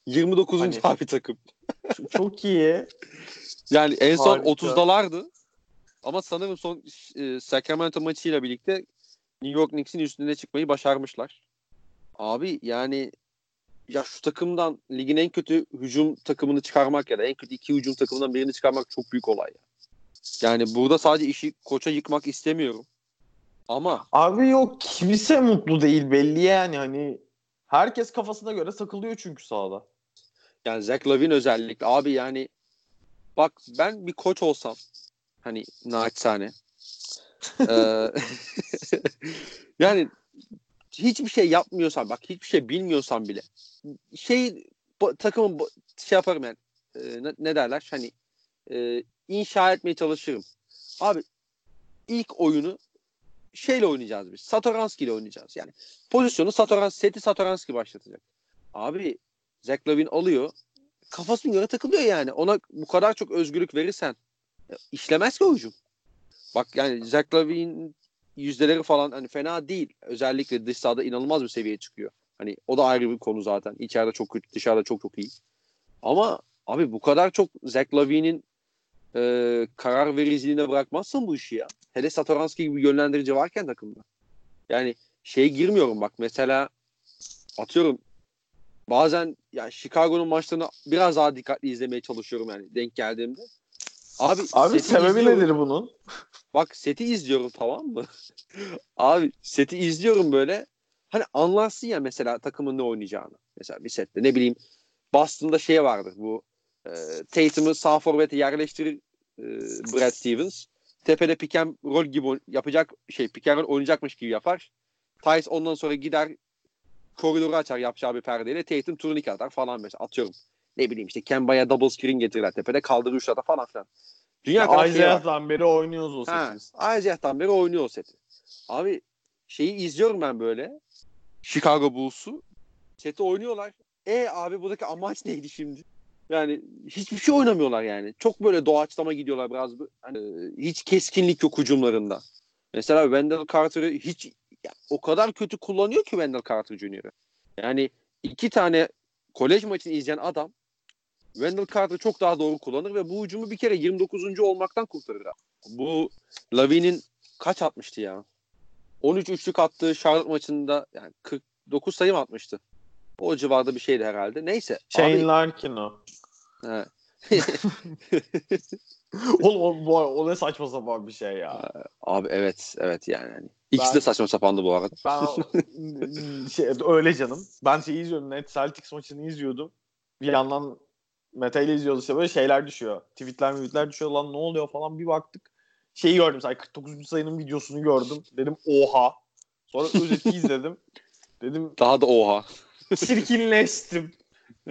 29. Hani- abi takım. Çok- Çok iyi. Yani en son Harika. 30'dalardı. Ama sanırım son e, Sacramento maçıyla birlikte New York Knicks'in üstüne çıkmayı başarmışlar. Abi yani ya şu takımdan ligin en kötü hücum takımını çıkarmak ya da en kötü iki hücum takımından birini çıkarmak çok büyük olay. Ya. Yani burada sadece işi koça yıkmak istemiyorum. Ama Abi yok kimse mutlu değil belli yani hani herkes kafasına göre takılıyor çünkü sahada. yani Zach Lavine özellikle abi yani bak ben bir koç olsam hani naçizane eee, [LAUGHS] yani hiçbir şey yapmıyorsan bak hiçbir şey bilmiyorsan bile şey takımın şey yaparım yani eee, ne, ne derler hani eee, inşa etmeye çalışırım. Abi ilk oyunu şeyle oynayacağız biz. Satoranski ile oynayacağız. Yani pozisyonu Satoranski, seti Satoranski başlatacak. Abi Zach Lavine alıyor. Kafasına göre takılıyor yani. Ona bu kadar çok özgürlük verirsen e, işlemez ki hücum. Bak yani Zach Lavine yüzdeleri falan hani fena değil. Özellikle dış sahada inanılmaz bir seviyeye çıkıyor. Hani o da ayrı bir konu zaten. İçeride çok kötü, dışarıda çok çok iyi. Ama abi bu kadar çok Zach Lavine'in e, karar vericiliğine bırakmazsın bu işi ya. Hele Satoranski gibi bir yönlendirici varken takımda. Yani şey girmiyorum bak mesela atıyorum bazen yani Chicago'nun maçlarını biraz daha dikkatli izlemeye çalışıyorum yani denk geldiğimde. Abi, Abi sebebi izliyorum. nedir bunun? Bak seti izliyorum tamam mı? [LAUGHS] Abi seti izliyorum böyle. Hani anlarsın ya mesela takımın ne oynayacağını. Mesela bir sette ne bileyim Boston'da şey vardı bu e, Tatum'u sağ forvete yerleştirir e, Brad Stevens. Tepede pick and roll gibi yapacak şey pick and roll oynayacakmış gibi yapar. Tice ondan sonra gider koridoru açar yapacağı bir perdeyle Tatum turnik atar falan mesela atıyorum. Ne bileyim işte Kemba'ya double screen getirirler tepede kaldırır üçlerde falan filan. Dünya şey var. Isaiah'dan beri oynuyoruz o Ha, setimiz. Isaiah'tan beri oynuyor o seti. Abi şeyi izliyorum ben böyle. Chicago Bulls'u. Sete oynuyorlar. E abi buradaki amaç neydi şimdi? Yani hiçbir şey oynamıyorlar yani. Çok böyle doğaçlama gidiyorlar biraz. Hani, hiç keskinlik yok hücumlarında. Mesela Wendell Carter'ı hiç ya, o kadar kötü kullanıyor ki Wendell Carter Jr.'ı. Yani iki tane kolej maçını izleyen adam Wendell Carter çok daha doğru kullanır ve bu hücumu bir kere 29. olmaktan kurtarır. Bu Lavine'in kaç atmıştı ya? 13 üçlük attığı Charlotte maçında yani 49 sayı mı atmıştı? O civarda bir şeydi herhalde. Neyse. Shane abi, Larkin o. [LAUGHS] Oğlum o, o, o ne saçma sapan bir şey ya. abi evet evet yani. Hani İkisi Ben- de saçma sapandı bu arada. Ben [LAUGHS] şey, öyle canım. Ben şeyi izliyorum. Net Celtics maçını izliyordum. Bir yandan Mete ile izliyoruz işte böyle şeyler düşüyor. Tweetler tweetler düşüyor lan ne oluyor falan bir baktık. Şeyi gördüm say 49. sayının videosunu gördüm. Dedim oha. Sonra özeti izledim. [LAUGHS] Dedim Daha da oha. çirkinleştim.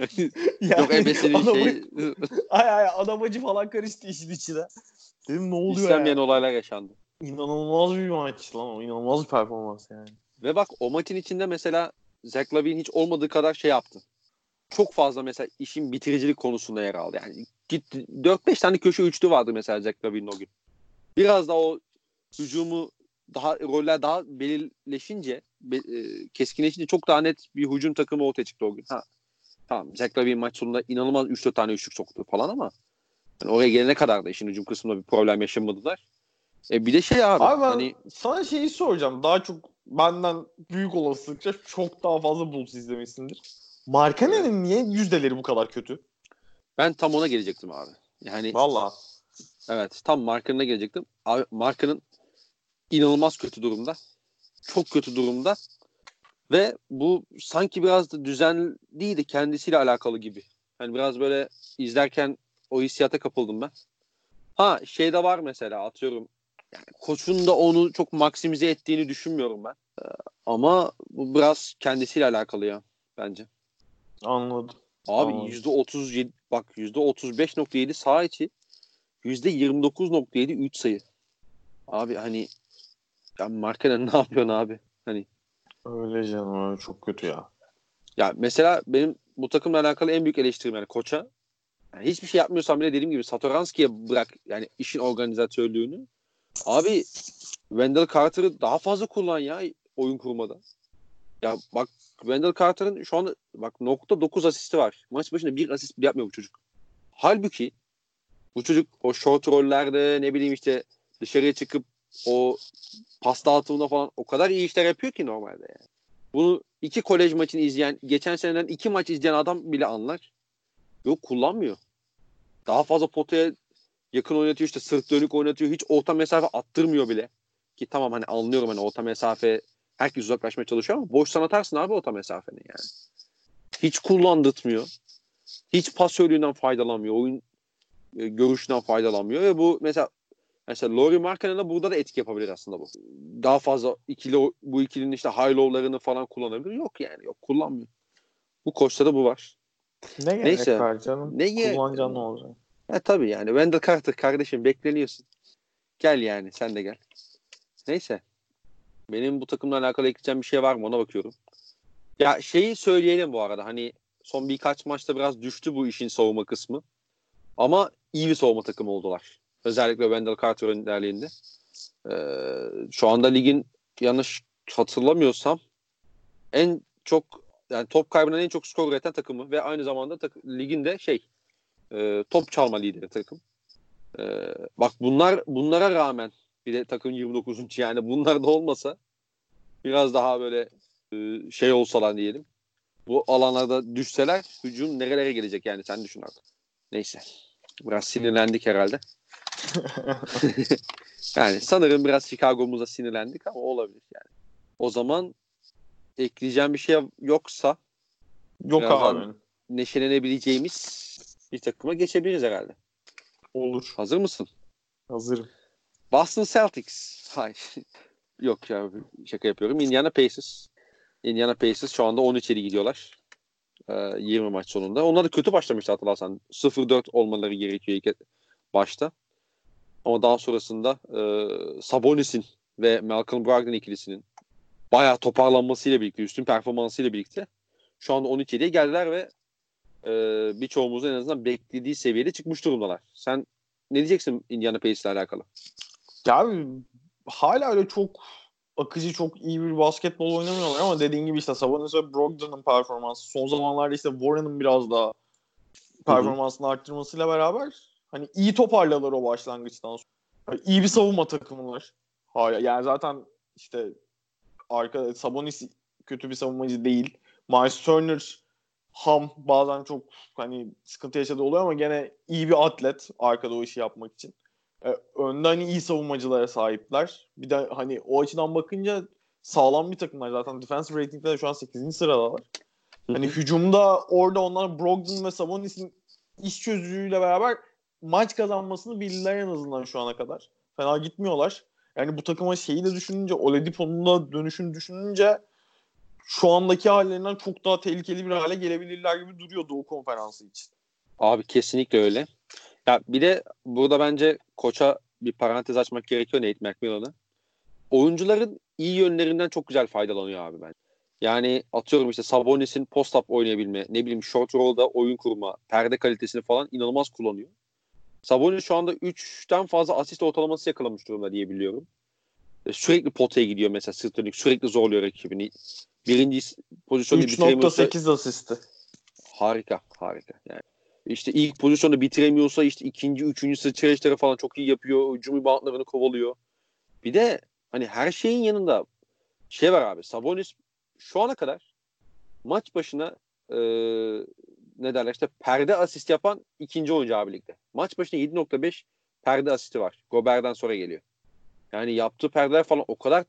[LAUGHS] Yani Yok ebesinin adamı- şey [LAUGHS] Ay ay adam acı falan karıştı işin içine. Dedim ne oluyor istenmeyen ya? olaylar yaşandı. İnanılmaz bir maç lan o. İnanılmaz bir performans yani. Ve bak o maçın içinde mesela Zach Lavine hiç olmadığı kadar şey yaptı. Çok fazla mesela işin bitiricilik konusunda yer aldı. Yani gitti 4-5 tane köşe üçlü vardı mesela Zach Lavine'in o gün. Biraz da o hücumu daha roller daha belirleşince be- e, keskinleşince çok daha net bir hücum takımı ortaya çıktı o gün. Ha, tamam Zach Lavine maç sonunda inanılmaz 3-4 tane üçlük soktu falan ama yani oraya gelene kadar da işin hücum kısmında bir problem yaşamadılar. E bir de şey abi, Abi ben hani sana şeyi soracağım. Daha çok benden büyük olasılıkla çok daha fazla Bulls izlemişsindir. Markanen'in niye yüzdeleri bu kadar kötü? ben tam ona gelecektim abi. Yani Valla. Evet tam markanına gelecektim. Abi markanın inanılmaz kötü durumda. Çok kötü durumda. Ve bu sanki biraz da düzen değil de kendisiyle alakalı gibi. Hani biraz böyle izlerken o hissiyata kapıldım ben. Ha şey de var mesela atıyorum. Yani koçun da onu çok maksimize ettiğini düşünmüyorum ben. Ee, ama bu biraz kendisiyle alakalı ya bence. Anladım. Abi yüzde otuz bak yüzde otuz beş nokta yedi sağ içi yüzde yirmi dokuz nokta yedi üç sayı. Abi hani ya Markkanen [LAUGHS] ne yapıyorsun abi? Hani Öyle canım öyle çok kötü ya. ya mesela benim bu takımla alakalı en büyük eleştirim yani koça yani hiçbir şey yapmıyorsam bile dediğim gibi Satoranski'ye bırak yani işin organizatörlüğünü. Abi Wendell Carter'ı daha fazla kullan ya oyun kurmada. Ya bak Wendell Carter'ın şu anda bak nokta 9 asisti var. Maç başında bir asist bile yapmıyor bu çocuk. Halbuki bu çocuk o short rollerde ne bileyim işte dışarıya çıkıp o pas dağıtımında falan o kadar iyi işler yapıyor ki normalde yani. Bunu iki kolej maçını izleyen, geçen seneden iki maç izleyen adam bile anlar. Yok kullanmıyor. Daha fazla potaya yakın oynatıyor işte sırt dönük oynatıyor. Hiç orta mesafe attırmıyor bile. Ki tamam hani anlıyorum hani orta mesafe herkes uzaklaşmaya çalışıyor ama boştan atarsın abi orta mesafeni yani. Hiç kullandırtmıyor. Hiç pasörlüğünden faydalanmıyor. Oyun e, görüşünden faydalanmıyor ve bu mesela mesela Laurie Markkanen'e burada da etki yapabilir aslında bu. Daha fazla ikili bu ikilinin işte high low'larını falan kullanabilir. Yok yani yok kullanmıyor. Bu koçta da bu var. Ne gerek Neyse. var canım? Ne gerek- Kullanacaksın ne olacak? E tabii yani Wendell Carter kardeşim bekleniyorsun. Gel yani sen de gel. Neyse. Benim bu takımla alakalı ekleyeceğim bir şey var mı ona bakıyorum. Ya şeyi söyleyelim bu arada hani son birkaç maçta biraz düştü bu işin savunma kısmı. Ama iyi bir savunma takımı oldular. Özellikle Wendell Carter önderliğinde. Ee, şu anda ligin yanlış hatırlamıyorsam en çok yani top kaybından en çok skor üreten takımı ve aynı zamanda tak- ligin de şey e, top çalma lideri takım. E, bak bunlar bunlara rağmen bir de takım 29. yani bunlar da olmasa biraz daha böyle e, şey olsalar diyelim. Bu alanlarda düşseler hücum nerelere gelecek yani sen düşün artık. Neyse. Biraz sinirlendik herhalde. [LAUGHS] yani sanırım biraz Chicago'muza sinirlendik ama olabilir yani. O zaman ekleyeceğim bir şey yoksa Yok abi. neşelenebileceğimiz bir takıma geçebiliriz herhalde. Olur. Hazır mısın? Hazırım. Boston Celtics. Hayır. [LAUGHS] Yok ya şaka yapıyorum. Indiana Pacers. Indiana Pacers şu anda 13 7 gidiyorlar. Ee, 20 maç sonunda. Onlar da kötü başlamıştı hatırlarsan. 0-4 olmaları gerekiyor ilk başta. Ama daha sonrasında e, Sabonis'in ve Malcolm Brogdon ikilisinin bayağı toparlanmasıyla birlikte, üstün performansıyla birlikte şu anda 12'ye geldiler ve e, birçoğumuzun en azından beklediği seviyede çıkmış durumdalar. Sen ne diyeceksin Indiana Pacers'le alakalı? Ya hala öyle çok akıcı çok iyi bir basketbol oynamıyorlar ama dediğin gibi işte Sabonis ve Brogdon'un performansı son zamanlarda işte Warren'ın biraz daha performansını arttırmasıyla beraber hani iyi toparladılar o başlangıçtan sonra. Yani iyi bir savunma takımılar. Hala yani zaten işte arka Sabonis kötü bir savunmacı değil. Miles Turner ham bazen çok hani sıkıntı yaşadığı oluyor ama gene iyi bir atlet arkada o işi yapmak için. Ee, önde hani iyi savunmacılara sahipler. Bir de hani o açıdan bakınca sağlam bir takımlar zaten. Defensive rating'de de şu an 8. sıradalar. Hani hücumda orada onlar Brogdon ve Sabonis'in iş çözücüyle beraber maç kazanmasını bildiler en azından şu ana kadar. Fena gitmiyorlar. Yani bu takıma şeyi de düşününce, Oladipo'nun da dönüşünü düşününce şu andaki hallerinden çok daha tehlikeli bir hale gelebilirler gibi duruyor Doğu Konferansı için. Abi kesinlikle öyle. Ya bir de burada bence koça bir parantez açmak gerekiyor Nate McMillan'ı. Oyuncuların iyi yönlerinden çok güzel faydalanıyor abi ben. Yani atıyorum işte Sabonis'in post-up oynayabilme, ne bileyim short roll'da oyun kurma, perde kalitesini falan inanılmaz kullanıyor. Sabonis şu anda 3'ten fazla asist ortalaması yakalamış durumda diye biliyorum. E, sürekli potaya gidiyor mesela sırtlanık, sürekli zorluyor rakibini. Birinci pozisyonu bitiremiyorsa... 3.8 asisti. Harika, harika. Yani işte ilk pozisyonu bitiremiyorsa işte ikinci, üçüncü sıçrayışları falan çok iyi yapıyor. Hücum reboundlarını kovalıyor. Bir de hani her şeyin yanında şey var abi. Sabonis şu ana kadar maç başına e, ne derler işte perde asist yapan ikinci oyuncu abi ligde. Maç başına 7.5 perde asisti var. Gober'den sonra geliyor. Yani yaptığı perdeler falan o kadar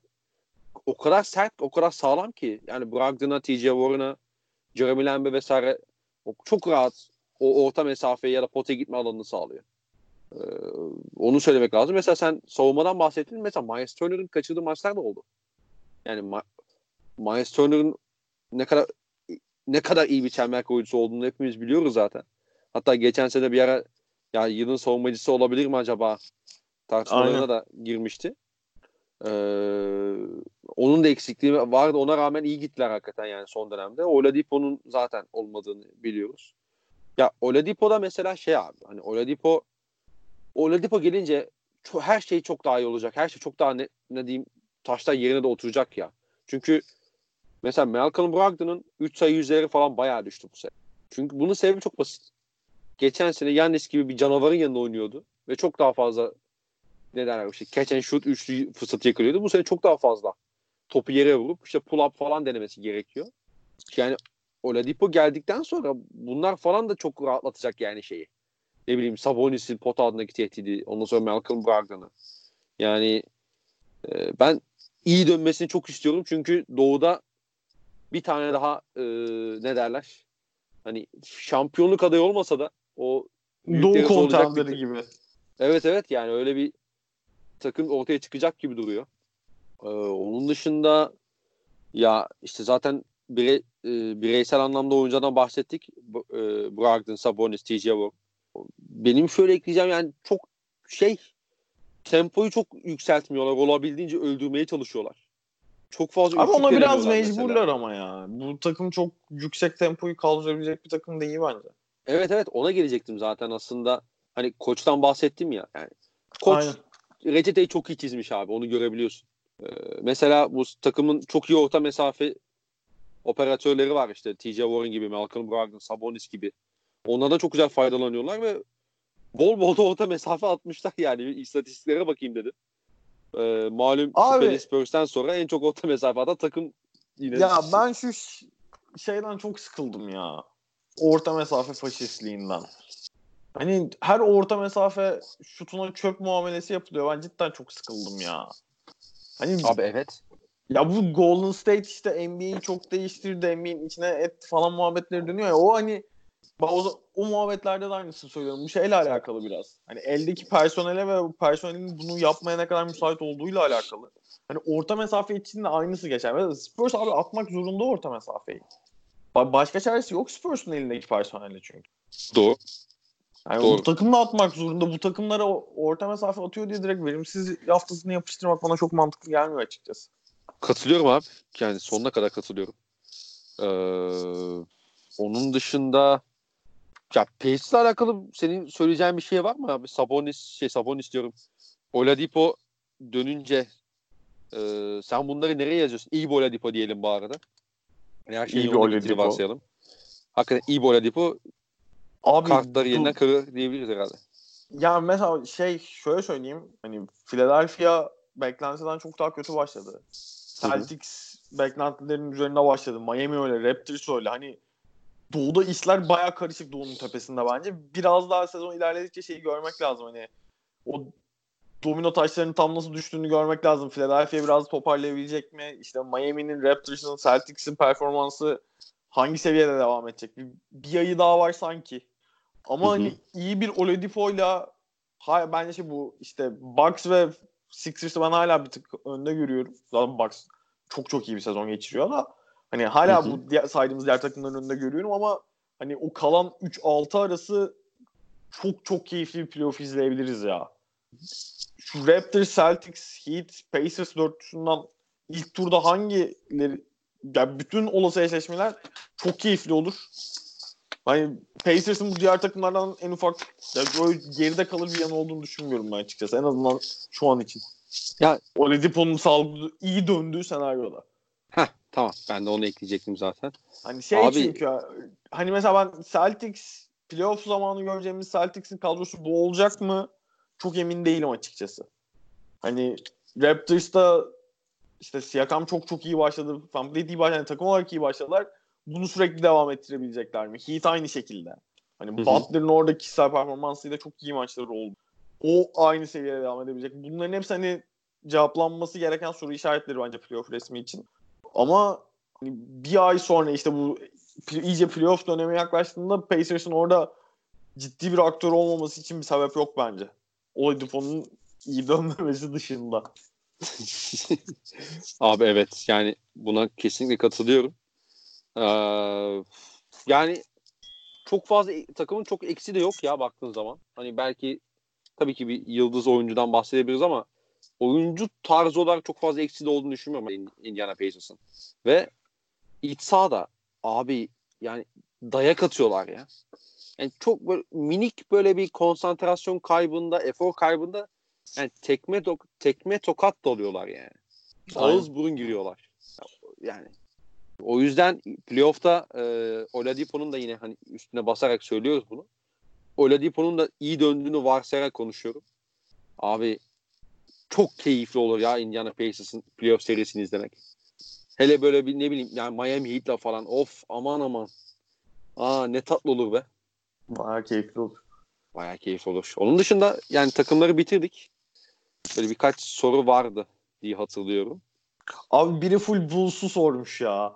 o kadar sert, o kadar sağlam ki. Yani Brogdon'a, TJ Warren'a, Jeremy Lamb'e vesaire çok rahat o orta mesafeye ya da potaya gitme alanını sağlıyor. Ee, onu söylemek lazım. Mesela sen savunmadan bahsettin. Mesela Miles Turner'ın kaçırdığı maçlar da oldu. Yani Ma Miles Turner'ın ne kadar ne kadar iyi bir çember oyuncusu olduğunu hepimiz biliyoruz zaten. Hatta geçen sene bir ara ya yılın savunmacısı olabilir mi acaba tartışmalarına da girmişti. Ee, onun da eksikliği vardı. Ona rağmen iyi gittiler hakikaten yani son dönemde. Oladipo'nun zaten olmadığını biliyoruz. Ya Oladipo da mesela şey abi. Hani Oladipo Oladipo gelince çok, her şey çok daha iyi olacak. Her şey çok daha ne, ne diyeyim taşlar yerine de oturacak ya. Çünkü mesela Malcolm Brogdon'un 3 sayı yüzleri falan bayağı düştü bu sene. Çünkü bunun sebebi çok basit. Geçen sene Yannis gibi bir canavarın yanında oynuyordu ve çok daha fazla ne derler işte catch and shoot üçlü fırsatı yakalıyordu. Bu sene çok daha fazla topu yere vurup işte pull up falan denemesi gerekiyor. Yani Oladipo geldikten sonra bunlar falan da çok rahatlatacak yani şeyi. Ne bileyim Sabonis'in pot altındaki tehdidi. Ondan sonra Malcolm Brogdon'ı. Yani e, ben iyi dönmesini çok istiyorum. Çünkü Doğu'da bir tane daha e, ne derler? Hani şampiyonluk adayı olmasa da o Doğu kontenderi gibi. Evet evet yani öyle bir takım ortaya çıkacak gibi duruyor. Ee, onun dışında ya işte zaten bire, e, bireysel anlamda oyuncudan bahsettik. E, Brogdon, Sabonis, TJ Warren. Benim şöyle ekleyeceğim yani çok şey tempoyu çok yükseltmiyorlar. Olabildiğince öldürmeye çalışıyorlar. Çok fazla Ama ona biraz mecburlar mesela. ama ya. Bu takım çok yüksek tempoyu kaldırabilecek bir takım değil bence. Evet evet ona gelecektim zaten aslında. Hani koçtan bahsettim ya. Yani koç Aynen. reçeteyi çok iyi çizmiş abi. Onu görebiliyorsun. Ee, mesela bu takımın çok iyi orta mesafe operatörleri var işte. TJ Warren gibi, Malcolm Brogdon, Sabonis gibi. Onlardan çok güzel faydalanıyorlar ve bol bol da orta mesafe atmışlar yani. istatistiklere bakayım dedim. Ee, malum Abi, Spurs'ten sonra en çok orta mesafe atan takım yine. Ya ben şu şeyden çok sıkıldım ya. Orta mesafe faşistliğinden. Hani her orta mesafe şutuna çöp muamelesi yapılıyor. Ben cidden çok sıkıldım ya. Hani Abi evet. Ya bu Golden State işte NBA'yi çok değiştirdi. NBA'nin içine et falan muhabbetleri dönüyor ya. O hani o, o muhabbetlerde de aynısını söylüyorum. Bu şeyle alakalı biraz. Hani eldeki personele ve bu personelin bunu yapmaya ne kadar müsait olduğuyla alakalı. Hani orta mesafe için de aynısı geçer. Mesela Spurs abi atmak zorunda orta mesafeyi. Başka çaresi yok Spurs'un elindeki personelle çünkü. Doğru. Yani Doğru. bu takımla atmak zorunda. Bu takımlara orta mesafe atıyor diye direkt verimsiz haftasını yapıştırmak bana çok mantıklı gelmiyor açıkçası. Katılıyorum abi. Yani sonuna kadar katılıyorum. Ee, onun dışında ya Pace'le alakalı senin söyleyeceğin bir şey var mı abi? Sabonis şey Sabonis diyorum. Oladipo dönünce e, sen bunları nereye yazıyorsun? İyi Oladipo diyelim bu arada. Her şeyi İyi bir Oladipo. varsayalım. Hakikaten iyi bir Oladipo Abi kartları bu- yeniden kırır diyebiliriz herhalde. Ya mesela şey şöyle söyleyeyim. Hani Philadelphia beklentiden çok daha kötü başladı. Celtics beklentilerin üzerinde başladı. Miami öyle, Raptors öyle. Hani Doğu'da işler baya karışık Doğu'nun tepesinde bence. Biraz daha sezon ilerledikçe şeyi görmek lazım. Hani o domino taşlarının tam nasıl düştüğünü görmek lazım. Philadelphia biraz toparlayabilecek mi? İşte Miami'nin, Raptors'ın, Celtics'in performansı hangi seviyede devam edecek? Bir, bir ayı daha var sanki. Ama Hı hı. hani iyi bir Oladipo'yla ha, bence şey bu işte Bucks ve Sixers'ı ben hala bir tık önde görüyorum. Zaten Bucks çok çok iyi bir sezon geçiriyor da hani hala Hı hı. bu diğer, saydığımız diğer takımların önünde görüyorum ama hani o kalan 3-6 arası çok çok keyifli bir playoff izleyebiliriz ya. Şu Raptors, Celtics, Heat, Pacers dörtlüsünden ilk turda hangileri yani bütün olası eşleşmeler çok keyifli olur. Hani Pacers'ın bu diğer takımlardan en ufak yani böyle geride kalır bir yanı olduğunu düşünmüyorum ben açıkçası. En azından şu an için. Ya- Oladipo'nun sağlıklı iyi döndüğü senaryoda. Heh, tamam ben de onu ekleyecektim zaten. Hani şey Abi- çünkü hani mesela ben Celtics playoff zamanı göreceğimiz Celtics'in kadrosu bu olacak mı? Çok emin değilim açıkçası. Hani Raptors'ta işte Siakam çok çok iyi başladı. Van iyi başladı. Yani takım olarak iyi başladılar. Bunu sürekli devam ettirebilecekler mi? Heat aynı şekilde. Hani. Butler'ın orada kişisel performansıyla çok iyi maçları oldu. O aynı seviyede devam edebilecek. Bunların hepsi hani cevaplanması gereken soru işaretleri bence playoff resmi için. Ama hani bir ay sonra işte bu iyice playoff dönemi yaklaştığında Pacers'ın orada ciddi bir aktör olmaması için bir sebep yok bence. Oladipo'nun iyi dönmemesi dışında. [LAUGHS] Abi evet yani buna kesinlikle katılıyorum. Ee, yani çok fazla takımın çok eksi de yok ya baktığın zaman. Hani belki tabii ki bir yıldız oyuncudan bahsedebiliriz ama oyuncu tarzı olarak çok fazla eksi de olduğunu düşünmüyorum Indiana Pacers'ın. Ve iç sahada abi yani dayak atıyorlar ya. Yani çok böyle minik böyle bir konsantrasyon kaybında, efor kaybında yani tekme tok- tekme tokat da oluyorlar yani. Ağız burun giriyorlar. Yani o yüzden playoff'ta e, Oladipo'nun da yine hani üstüne basarak söylüyoruz bunu. Oladipo'nun da iyi döndüğünü varsayarak konuşuyorum. Abi çok keyifli olur ya Indiana Pacers'ın playoff serisini izlemek. Hele böyle bir ne bileyim yani Miami Heat'la falan of aman aman. Aa ne tatlı olur be. Bayağı keyifli olur. Bayağı keyifli olur. Onun dışında yani takımları bitirdik. Böyle birkaç soru vardı diye hatırlıyorum. Abi biri full Bulls'u sormuş ya.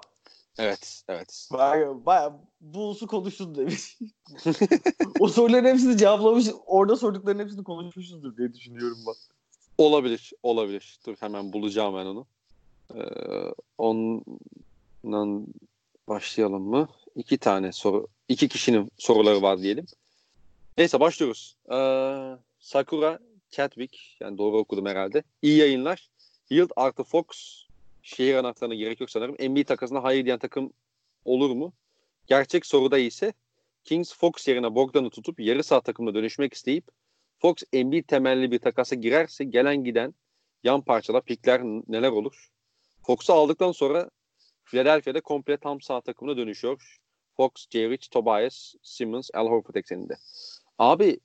Evet, evet. Bayağı, bayağı Bulls'u konuşsun demiş. [LAUGHS] o soruların hepsini cevaplamış. Orada sordukların hepsini konuşmuşuzdur diye düşünüyorum bak. Olabilir, olabilir. Dur hemen bulacağım ben onu. Ee, ondan başlayalım mı? İki tane soru, iki kişinin soruları var diyelim. Neyse başlıyoruz. Ee, Sakura Chadwick, yani doğru okudum herhalde. İyi yayınlar. Yield artı Fox, şehir anahtarına gerek yok sanırım. NBA takasına hayır diyen takım olur mu? Gerçek soruda ise Kings Fox yerine Bogdan'ı tutup yarı saha takımına dönüşmek isteyip Fox Embiid temelli bir takasa girerse gelen giden yan parçalar, pikler neler olur? Fox'u aldıktan sonra Philadelphia'da komple tam sağ takımına dönüşüyor. Fox, J. Rich, Tobias, Simmons, Al Horford ekseninde. Abi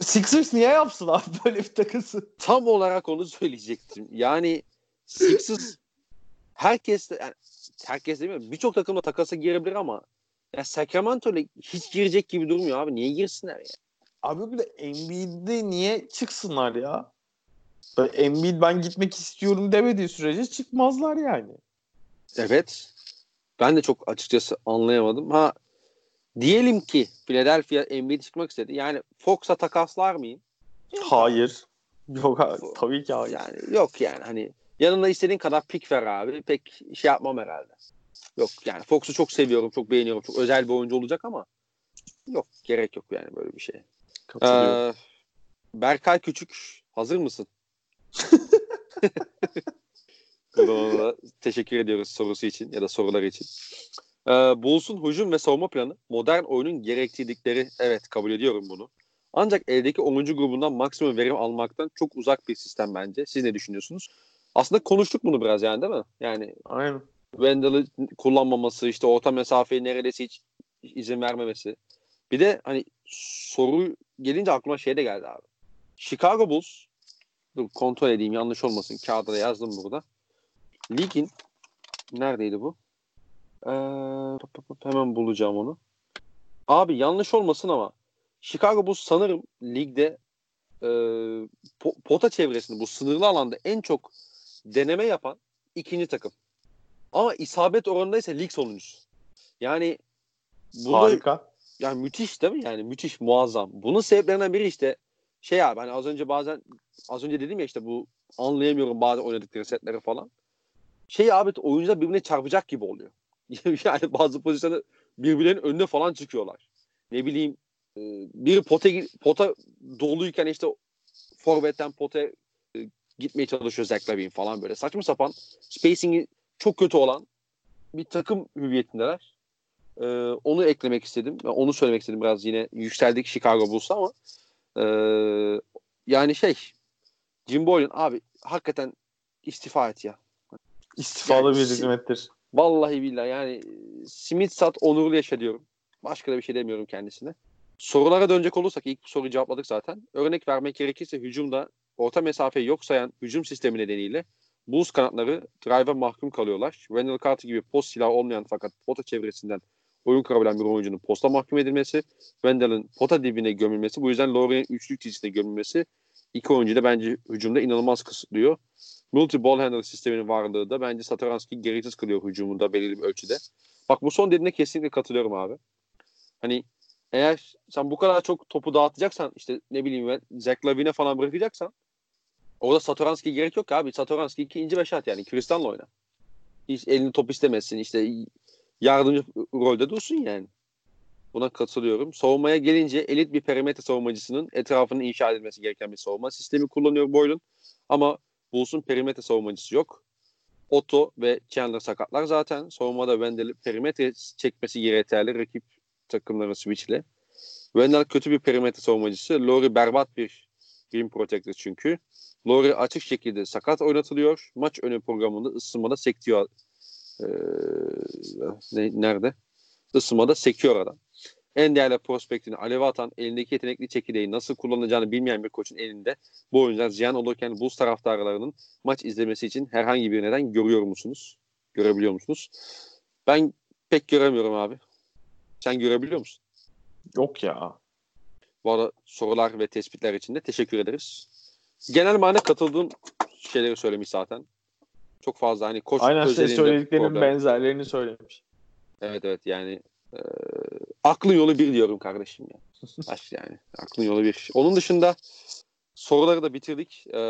Sixers niye yapsın abi böyle bir takası? tam olarak onu söyleyecektim. Yani Sixers herkes yani herkes demiyorum. Birçok takımla takasa girebilir ama ya Sacramento'yla hiç girecek gibi durmuyor abi. Niye girsinler ya? Abi bir de Embiid'de niye çıksınlar ya? Embiid ben gitmek istiyorum demediği sürece çıkmazlar yani. Evet. Ben de çok açıkçası anlayamadım. Ha diyelim ki Philadelphia Embiid çıkmak istedi. Yani Fox'a takaslar mıyım? Hayır. Yok abi, tabii ki hayır. Yani yok yani hani yanında istediğin kadar pik ver abi. Pek şey yapmam herhalde. Yok yani Fox'u çok seviyorum, çok beğeniyorum. Çok özel bir oyuncu olacak ama yok gerek yok yani böyle bir şey. Ee, Berkay Küçük hazır mısın? [LAUGHS] Buradan ona teşekkür ediyoruz sorusu için ya da soruları için. Ee, Bulls'un hücum ve savunma planı modern oyunun gerektirdikleri evet kabul ediyorum bunu. Ancak eldeki 10. grubundan maksimum verim almaktan çok uzak bir sistem bence. Siz ne düşünüyorsunuz? Aslında konuştuk bunu biraz yani değil mi? Yani Aynen. Wendell'ı kullanmaması, işte orta mesafeyi neredeyse hiç izin vermemesi. Bir de hani soru gelince aklıma şey de geldi abi. Chicago Bulls dur kontrol edeyim yanlış olmasın. Kağıda da yazdım burada. Ligin neredeydi bu? Ee, hemen bulacağım onu. Abi yanlış olmasın ama Chicago Bulls sanırım ligde e, pota çevresinde bu sınırlı alanda en çok deneme yapan ikinci takım. Ama isabet oranında ise lig sonuncusu. Yani bunu, Harika. Yani müthiş değil mi? Yani müthiş, muazzam. Bunun sebeplerinden biri işte şey abi hani az önce bazen az önce dedim ya işte bu anlayamıyorum bazı oynadıkları setleri falan. Şey abi oyuncular birbirine çarpacak gibi oluyor. [LAUGHS] yani bazı pozisyonda birbirlerinin önüne falan çıkıyorlar. Ne bileyim e, bir pota, pota doluyken işte forvetten potaya e, gitmeye çalışıyor Zach Lavine falan böyle. Saçma sapan spacing'i çok kötü olan bir takım hüviyetindeler. Ee, onu eklemek istedim. Onu söylemek istedim biraz yine yükseldik Chicago Bulls'a ama e, yani şey Jim Boylan abi hakikaten istifa et ya. İstifalı yani, bir hizmettir. Vallahi billahi yani Smith sat onurlu yaşa diyorum. Başka da bir şey demiyorum kendisine. Sorulara dönecek olursak ilk soruyu cevapladık zaten. Örnek vermek gerekirse hücumda orta mesafeyi yok sayan hücum sistemi nedeniyle Bulls kanatları drive'a mahkum kalıyorlar. Wendell Carter gibi post silahı olmayan fakat pota çevresinden oyun kurabilen bir oyuncunun posta mahkum edilmesi, Wendell'ın pota dibine gömülmesi, bu yüzden Laurie'nin üçlük dizisine gömülmesi iki oyuncu da bence hücumda inanılmaz kısıtlıyor. Multi ball handler sisteminin varlığı da bence Satoranski gereksiz kılıyor hücumunda belirli bir ölçüde. Bak bu son dediğine kesinlikle katılıyorum abi. Hani eğer sen bu kadar çok topu dağıtacaksan işte ne bileyim ben Zach Lavin'e falan bırakacaksan Orada Satoranski gerek yok abi. Satoranski ikinci beş at yani. Kristan'la oyna. Hiç elini top istemezsin. İşte yardımcı rolde dursun yani. Buna katılıyorum. Savunmaya gelince elit bir perimetre savunmacısının etrafını inşa edilmesi gereken bir savunma sistemi kullanıyor Boylan. Ama Bulls'un perimetre savunmacısı yok. Otto ve Chandler sakatlar zaten. Savunmada Wendell'i perimetre çekmesi yeterli rakip takımların switchle. Wendell kötü bir perimetre savunmacısı. Lori berbat bir rim protector çünkü. Lori açık şekilde sakat oynatılıyor. Maç önü programında ısınmada sektiriyor. Ee, ne, nerede? Isınmada sekiyor adam. En değerli prospektini aleve atan, elindeki yetenekli çekirdeği nasıl kullanacağını bilmeyen bir koçun elinde bu oyuncular ziyan olurken Bulls taraftarlarının maç izlemesi için herhangi bir neden görüyor musunuz? Görebiliyor musunuz? Ben pek göremiyorum abi. Sen görebiliyor musun? Yok ya. Bu arada sorular ve tespitler için de teşekkür ederiz genel manada katıldığım şeyleri söylemiş zaten. Çok fazla hani koç Aynen şey söylediklerinin problem. benzerlerini söylemiş. Evet evet yani e, aklın yolu bir diyorum kardeşim ya. [LAUGHS] Aşk yani. Aklın yolu bir. Onun dışında soruları da bitirdik. E,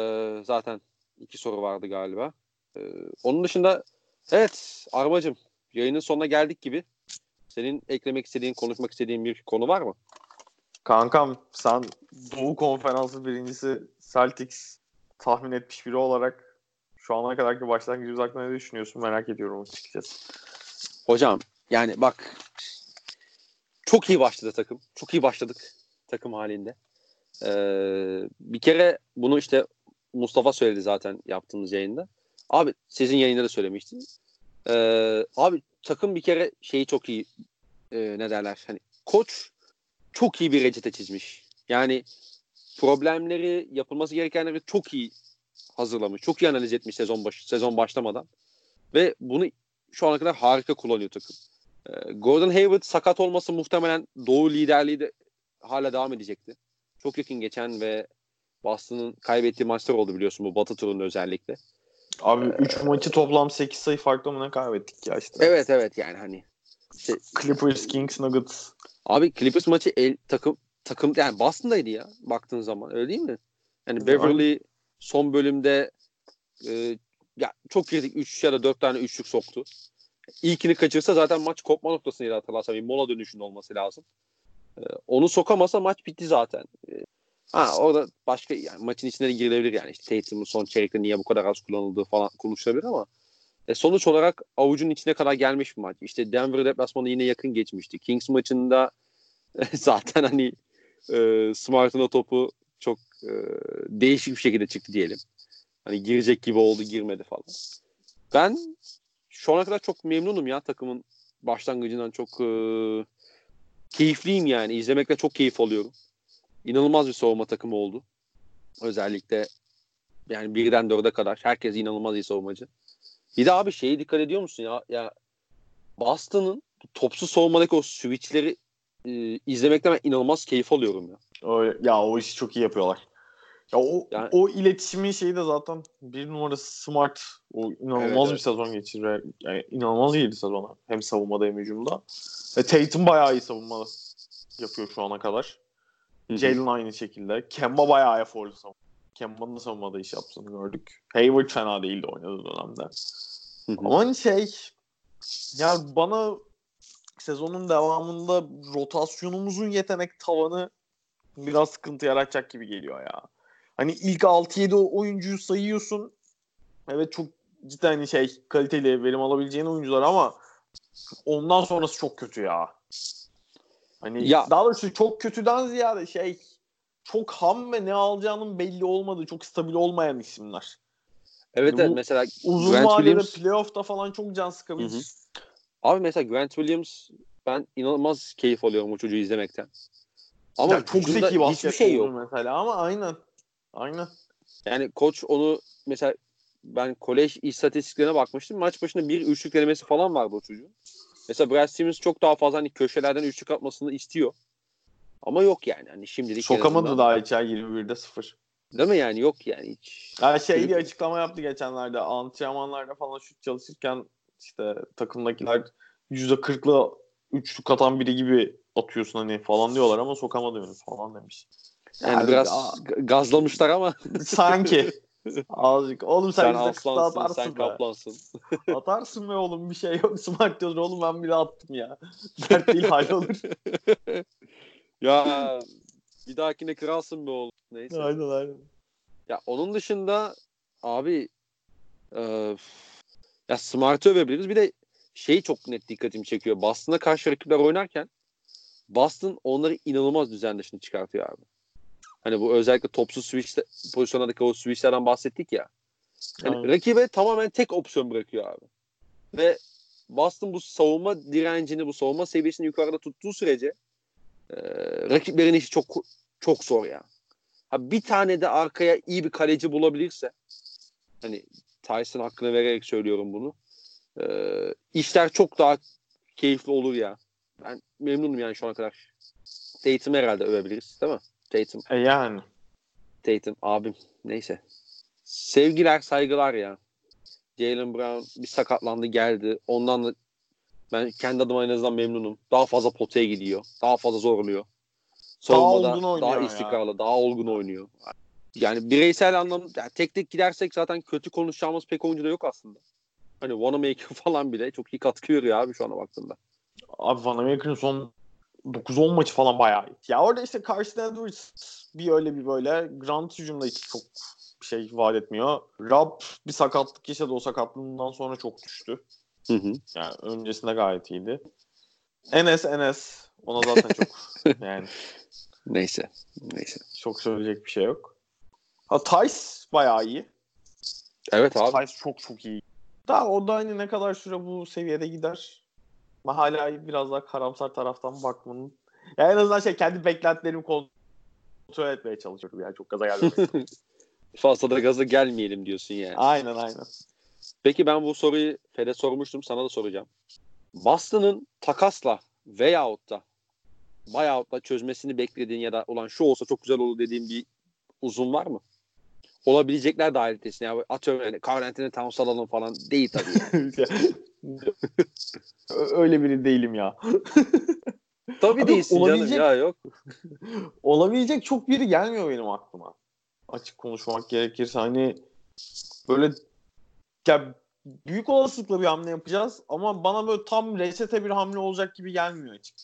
zaten iki soru vardı galiba. E, onun dışında evet Armacım yayının sonuna geldik gibi. Senin eklemek istediğin, konuşmak istediğin bir konu var mı? Kankam sen Doğu Konferansı birincisi Celtics tahmin etmiş biri olarak şu ana kadarki başlangıcımız hakkında ne düşünüyorsun merak ediyorum açıkçası. Hocam yani bak çok iyi başladı takım. Çok iyi başladık takım halinde. Ee, bir kere bunu işte Mustafa söyledi zaten yaptığımız yayında. Abi sizin yayında da söylemiştin. Ee, abi takım bir kere şeyi çok iyi e, ne derler hani koç çok iyi bir reçete çizmiş. Yani problemleri, yapılması gerekenleri çok iyi hazırlamış. Çok iyi analiz etmiş sezon başı, sezon başlamadan. Ve bunu şu ana kadar harika kullanıyor takım. Ee, Gordon Hayward sakat olması muhtemelen Doğu liderliği de hala devam edecekti. Çok yakın geçen ve Boston'ın kaybettiği maçlar oldu biliyorsun bu Batı turunda özellikle. Abi 3 ee, maçı toplam 8 sayı farklı mı ne kaybettik ya işte. Evet evet yani hani. Işte, Clippers, Kings, Nuggets. Abi Clippers maçı el, takım takım yani Boston'daydı ya baktığın zaman öyle değil mi? Yani Beverly son bölümde e, ya çok kritik 3 ya da 4 tane üçlük soktu. İlkini kaçırsa zaten maç kopma noktasındaydı hatırlarsam. Bir mola dönüşünde olması lazım. E, onu sokamasa maç bitti zaten. E, Ha orada başka yani maçın içine de girilebilir yani. İşte Tatum'un son çeyrekte niye bu kadar az kullanıldığı falan konuşulabilir ama e, sonuç olarak avucun içine kadar gelmiş bir maç. İşte Denver deplasmanı yine yakın geçmişti. Kings maçında [LAUGHS] zaten hani e, Smart'ın o topu çok e, değişik bir şekilde çıktı diyelim. Hani girecek gibi oldu girmedi falan. Ben şu ana kadar çok memnunum ya takımın başlangıcından çok e, keyifliyim yani. İzlemekte çok keyif alıyorum. İnanılmaz bir savunma takımı oldu. Özellikle yani birden dörde kadar. Herkes inanılmaz iyi savunmacı. Bir de abi şeye dikkat ediyor musun ya? Ya Boston'ın topsuz savunmadaki o switchleri e, izlemekten ben inanılmaz keyif alıyorum ya. O, ya o işi çok iyi yapıyorlar. Ya o, Yani- o iletişimin şeyi de zaten bir numarası Smart. O inanılmaz Evet, bir evet. sezon geçiriyor. Yani inanılmaz iyiydi sezona. Hem savunmada hem hücumda. Ve Tatum bayağı iyi savunma yapıyor şu ana kadar. Jalen aynı şekilde. Kemba bayağı eforlu savunma. Kemba'nın da savunmada iş yaptığını gördük. Hayward fena değildi oynadığı dönemde. Hı hı. Ama şey ya bana sezonun devamında rotasyonumuzun yetenek tavanı biraz sıkıntı yaratacak gibi geliyor ya. Hani ilk 6-7 oyuncuyu sayıyorsun. Evet çok cidden şey kaliteli verim alabileceğin oyuncular ama ondan sonrası çok kötü ya. Hani Ya- daha doğrusu çok kötüden ziyade şey çok ham ve ne alacağının belli olmadığı, çok stabil olmayan isimler. Evet Bu evet mesela Uzun Grant vadede Williams playoff'ta falan çok can sıkabilir. Hı hı. abi mesela Grant Williams ben inanılmaz keyif alıyorum o çocuğu izlemekten. Ama Ya çok zeki hiçbir şey yok. mesela ama aynen. Aynen. Yani koç onu mesela ben kolej istatistiklerine bakmıştım. Maç başına bir üçlük denemesi falan vardı o çocuğun. Mesela Brad Stevens çok daha fazla hani köşelerden üçlük atmasını istiyor. Ama yok yani. Hani şimdilik Sokamadı azından- daha ya 21'de 0. Değil mi yani? Yok yani hiç. Ya şey Çocuk- diye açıklama yaptı geçenlerde. Antrenmanlarda falan şut çalışırken işte takımdakiler %40'lı üçlük atan biri gibi atıyorsun hani falan diyorlar ama sokamadı henüz falan demiş. Yani Yani biraz a- gazlamışlar ama [LAUGHS] sanki. Azıcık. Oğlum sen, sen aslansın, atarsın sen be. kaplansın. [LAUGHS] Atarsın be oğlum bir şey yok. Smart diyorsun oğlum ben bile attım ya. [LAUGHS] Dert değil hallolur. ya bir dahakine kralsın be oğlum. Neyse. aynen aynen. Ya onun dışında abi e, ya Smart'ı övebiliriz. Bir de şey çok net dikkatimi çekiyor. Boston'a karşı rakipler oynarken Boston onları inanılmaz düzen dışına çıkartıyor abi. Hani bu özellikle topsuz switch pozisyonlardaki o switchlerden bahsettik ya. Yani rakibe tamamen tek opsiyon bırakıyor abi. Ve Boston bu savunma direncini, bu savunma seviyesini yukarıda tuttuğu sürece e, rakiplerin işi çok çok zor ya. Ha, bir tane de arkaya iyi bir kaleci bulabilirse hani Tyson hakkını vererek söylüyorum bunu. E, işler çok daha keyifli olur ya. Ben memnunum yani şu ana kadar. Tatum herhalde övebiliriz değil mi? Tatum. E yani. Tatum abim neyse. Sevgiler saygılar ya. Jalen Brown bir sakatlandı geldi. Ondan da ben kendi adıma en azından memnunum. Daha fazla potaya gidiyor. Daha fazla zorluyor. Savunmada olgun daha, oynuyor ya. istikrarlı, daha olgun oynuyor. Yani bireysel anlamda yani tek tek gidersek zaten kötü konuşacağımız pek oyuncu da yok aslında. Hani Wanamaker [LAUGHS] falan bile çok iyi katkı veriyor abi şu ana baktığında. Abi Van Amerika'nın son 9-10 maçı falan bayağı iyi. Ya orada işte Carson Edwards bir öyle bir böyle. Grant hücumda hiç çok bir şey vaat etmiyor. Rab bir sakatlık yaşadı. O sakatlığından sonra çok düştü. Hı hı. Yani öncesinde gayet iyiydi. Enes Enes. Ona zaten çok [LAUGHS] yani Neyse. Neyse. çok söyleyecek bir şey yok. Ha Tice bayağı iyi. Evet abi. Tice çok çok iyi. Daha o da hani ne kadar süre bu seviyede gider. Ama hala biraz daha karamsar taraftan bakmanın. Ya en azından şey kendi beklentilerimi kontrol etmeye çalışıyorum. Yani çok gaza gelmemek. [LAUGHS] Fazla da gaza gelmeyelim diyorsun yani. aynen aynen. Peki ben bu soruyu Fed'e sormuştum. Sana da soracağım. Boston'ın takasla veyahut da buyout'la çözmesini beklediğin ya da ulan şu olsa çok güzel olur dediğin bir uzun var mı? Olabilecekler dahilitesine. Yani atıyorum yani Carl Anthony Towns alalım falan değil tabii. yani. [LAUGHS] Öyle biri değilim ya. [LAUGHS] tabii Abi değilsin olabilecek- canım ya yok. [LAUGHS] Olabilecek çok biri gelmiyor benim aklıma. Açık konuşmak gerekirse hani böyle ya büyük olasılıkla bir hamle yapacağız ama bana böyle tam reçete bir hamle olacak gibi gelmiyor açık.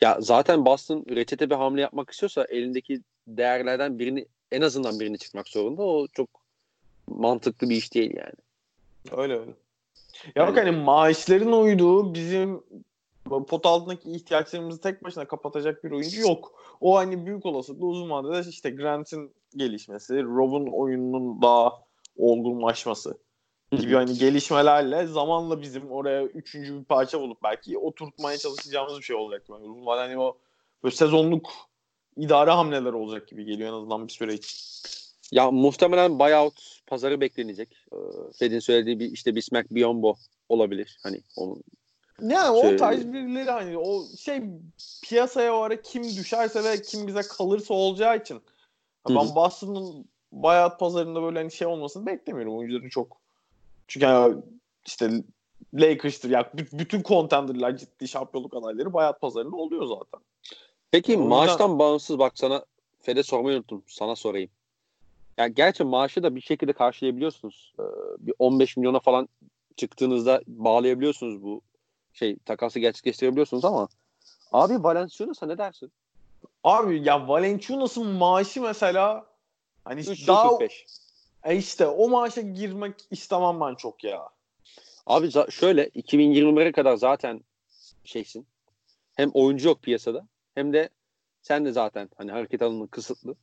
Ya zaten Boston reçete bir hamle yapmak istiyorsa elindeki değerlerden birini en azından birini çıkmak zorunda. O çok mantıklı bir iş değil yani. Öyle öyle. Ya bak hani maaşların uyduğu bizim pot altındaki ihtiyaçlarımızı tek başına kapatacak bir oyuncu yok. O hani büyük olasılıkla uzun vadede işte Grant'in gelişmesi, Rob'un oyununun daha olgunlaşması gibi hani gelişmelerle zamanla bizim oraya üçüncü bir parça bulup belki oturtmaya çalışacağımız bir şey olacak. Yani uzun vadede hani o böyle sezonluk idare hamleler olacak gibi geliyor en azından bir süre için. Ya muhtemelen buyout pazarı beklenecek. Ee, Fed'in söylediği bir işte Bismack Biyombo olabilir. Hani onun yani şey, o tarz birileri hani o şey piyasaya o ara kim düşerse ve kim bize kalırsa olacağı için ben Boston'ın buyout pazarında böyle hani şey olmasını beklemiyorum. Oyuncuların çok çünkü yani işte Lakers'tır ya bütün contender'lar ciddi şampiyonluk adayları buyout pazarında oluyor zaten. Peki o maaştan yüzden... bağımsız bak sana Fed'e sormayı unuttum. Sana sorayım. Yani gerçi maaşı da bir şekilde karşılayabiliyorsunuz. Ee, bir 15 milyona falan çıktığınızda bağlayabiliyorsunuz bu şey takası gerçekleştirebiliyorsunuz ama abi Valenciunas'a ne dersin? Abi ya Valenciunas'ın maaşı mesela hani daha e işte o maaşa girmek istemem ben çok ya. Abi şöyle 2021'e kadar zaten şeysin. Hem oyuncu yok piyasada hem de sen de zaten hani hareket alanın kısıtlı.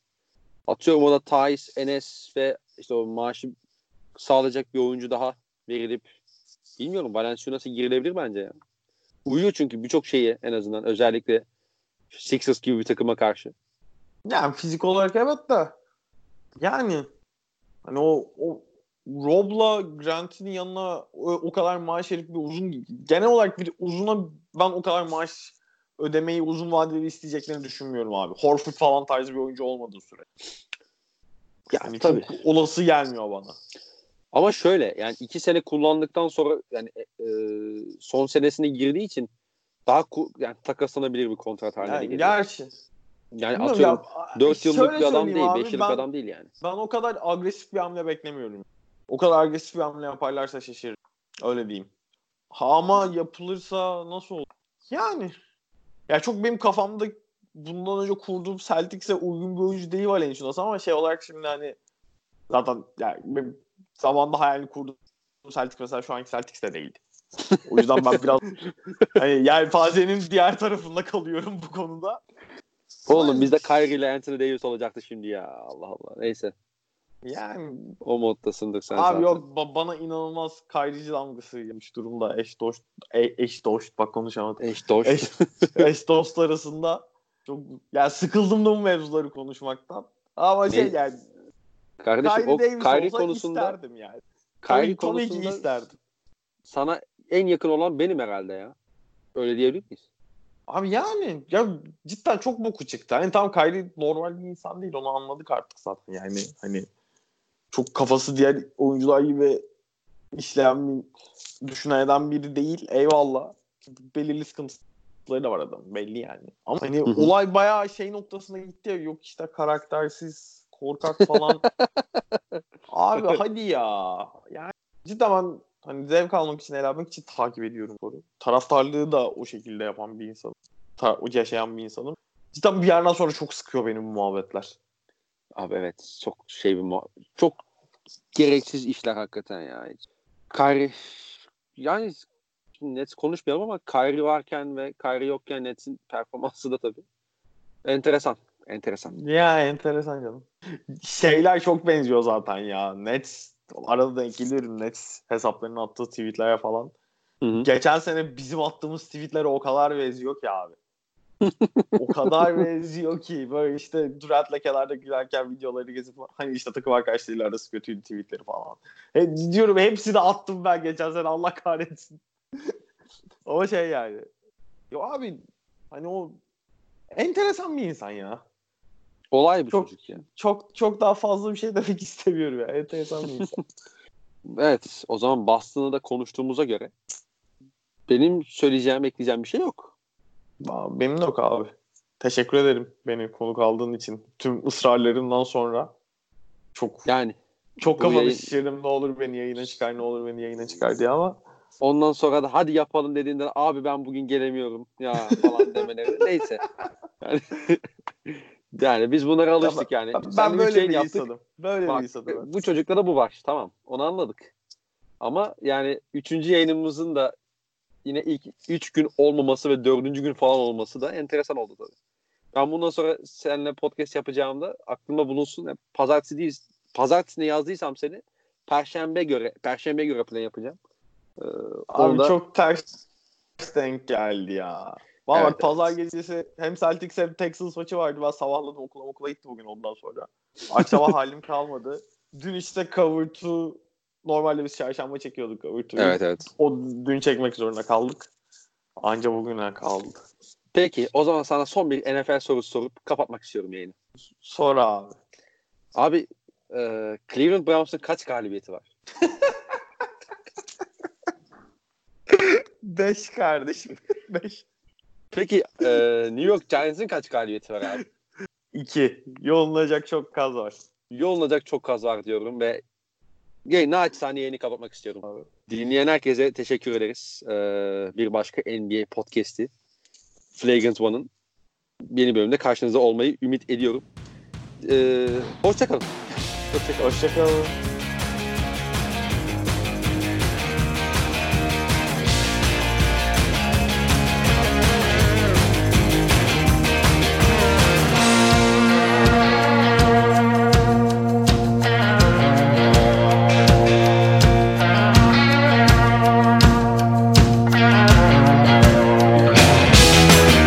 Atıyorum o da Thais, Enes ve işte o maaşı sağlayacak bir oyuncu daha verilip bilmiyorum Valenciunas'a girilebilir bence ya. Uyuyor çünkü birçok şeyi en azından özellikle Sixers gibi bir takıma karşı. Yani fizik olarak evet de yani hani o, o Rob'la Grant'in yanına o, o kadar maaş verip bir uzun genel olarak bir uzuna ben o kadar maaş ödemeyi uzun vadeli isteyeceklerini düşünmüyorum abi. Horford falan tarzı bir oyuncu olmadığı süre. Yani tabii. çok olası gelmiyor bana. Ama şöyle yani iki sene kullandıktan sonra yani e, e son senesine girdiği için daha ku, yani takaslanabilir bir kontrat haline yani, geliyor. Gerçi. Yani Bilmiyorum atıyorum ya, 4 yıllık bir adam değil, 5 yıllık ben, adam değil yani. Ben o kadar agresif bir hamle beklemiyorum. O kadar agresif bir hamle yaparlarsa şaşırırım. Öyle diyeyim. Ha, ama yapılırsa nasıl olur? Yani ya çok benim kafamda bundan önce kurduğum Celtics'e uygun bir oyuncu değil Valenciunas ama şey olarak şimdi hani zaten yani benim zamanda hayalini kurduğum Celtics mesela şu anki Celtics de değildi. O yüzden ben biraz [LAUGHS] hani yelpazenin diğer tarafında kalıyorum bu konuda. Oğlum bizde Kyrie ile Anthony Davis olacaktı şimdi ya. Allah Allah. Neyse. Yani o moddasındır sen abi zaten. yok ba- bana inanılmaz Kyrie'ci damgası yemiş durumda. Eş dost e- eş dost bak konuşamadım. Eş dost. Eş, [LAUGHS] eş dost arasında çok yani sıkıldım da bu mevzuları konuşmaktan. Ama şey yani Kardeşim o Kyrie konusunda isterdim yani. Kyrie konusunda isterdim. Sana en yakın olan benim herhalde ya. Öyle diyebilir miyiz? Abi yani ya cidden çok boku çıktı. Hani tam Kyrie normal bir insan değil onu anladık artık zaten. Yani hani çok kafası diğer oyuncular gibi işleyen düşünen eden biri değil. Eyvallah. Belirli sıkıntıları da var adam belli yani. Ama hani olay bayağı şey noktasına gitti ya. Yok işte karaktersiz, korkak falan. [LAUGHS] Abi hadi ya. Yani cidden ben hani zevk almak için, eğlenmek için takip ediyorum soru. Taraftarlığı da o şekilde yapan bir insanım. Ta- yaşayan bir insanım. Cidden bir yerden sonra çok sıkıyor benim bu muhabbetler. Abi evet çok şey bir. Çok gereksiz işler hakikaten ya. Kyrie yani net konuşmayalım ama Kyrie varken ve Kyrie yokken Nets'in performansı da tabii. Enteresan. Enteresan. Ya enteresan canım. Şeyler çok benziyor zaten ya. Nets arada denk geliyorum Nets hesaplarının attığı tweetlere falan. Hı hı. Geçen sene bizim attığımız tweetlere o kadar benziyor ki abi. O kadar benziyor ki böyle işte Durant lekelerde gülerken videoları gezip hani işte takım arkadaşlarıyla arası kötüydü tweetleri falan. He, diyorum hepsini attım ben geçen sene Allah kahretsin. [LAUGHS] o şey yani. Yo abi hani o enteresan bir insan ya. Olay bir çok, çocuk ya. Çok çok daha fazla bir şey demek [LAUGHS] istemiyorum ya. Enteresan bir insan. evet o zaman Boston'ı da konuştuğumuza göre benim söyleyeceğim ekleyeceğim bir şey yok. Benim yok abi. Teşekkür ederim beni konuk aldığın için. Tüm ısrarlarımdan sonra çok yani çok kafanı yayın... şişirdim ne olur beni yayına çıkar ne olur beni yayına çıkar diye ama Ondan sonra da hadi yapalım dediğinde abi ben bugün gelemiyorum ya falan demeleri. [LAUGHS] Neyse. Yani, [LAUGHS] yani biz bunlara alıştık yani. Ben, üç böyle yayın bir yaptık. insanım. Böyle Bak, bir insanım. bu çocuklara bu var. Tamam. Onu anladık. Ama yani üçüncü yayınımızın da yine ilk üç gün olmaması ve dördüncü gün falan olması da enteresan oldu tabii. Ben bundan sonra seninle podcast yapacağımda aklımda bulunsun. Yani pazartesi değil, pazartesi ne yazdıysam seni perşembe göre perşembe göre plan yapacağım. Ee, Abi onu da- çok ters denk geldi ya. Valla Evet, pazar gecesi hem Celtics hem Texans maçı vardı. Ben sabahladım okula okula gittim bugün ondan sonra. Akşama [LAUGHS] halim kalmadı. Dün işte Cover 2 normalde biz çarşamba çekiyorduk 2'yi. Evet evet. O dün çekmek zorunda kaldık. Anca bugüne kaldı. Peki o zaman sana son bir NFL sorusu sorup kapatmak istiyorum yayını. Sonra abi. Abi e, Cleveland Browns'ın kaç galibiyeti var? [LAUGHS] 5 kardeşim. [LAUGHS] 5. Peki e, New York Giants'ın kaç galibiyeti var abi? 2. Yolunacak çok kaz var. Yolunacak çok kaz var diyorum ve yayını naçizane yayını kapatmak istiyorum. Dinleyen herkese teşekkür ederiz. E, bir başka NBA podcast'i Flagrant One'ın yeni bölümde karşınızda olmayı ümit ediyorum. E, hoşçakalın. Hoşçakalın. Hoşçakalın.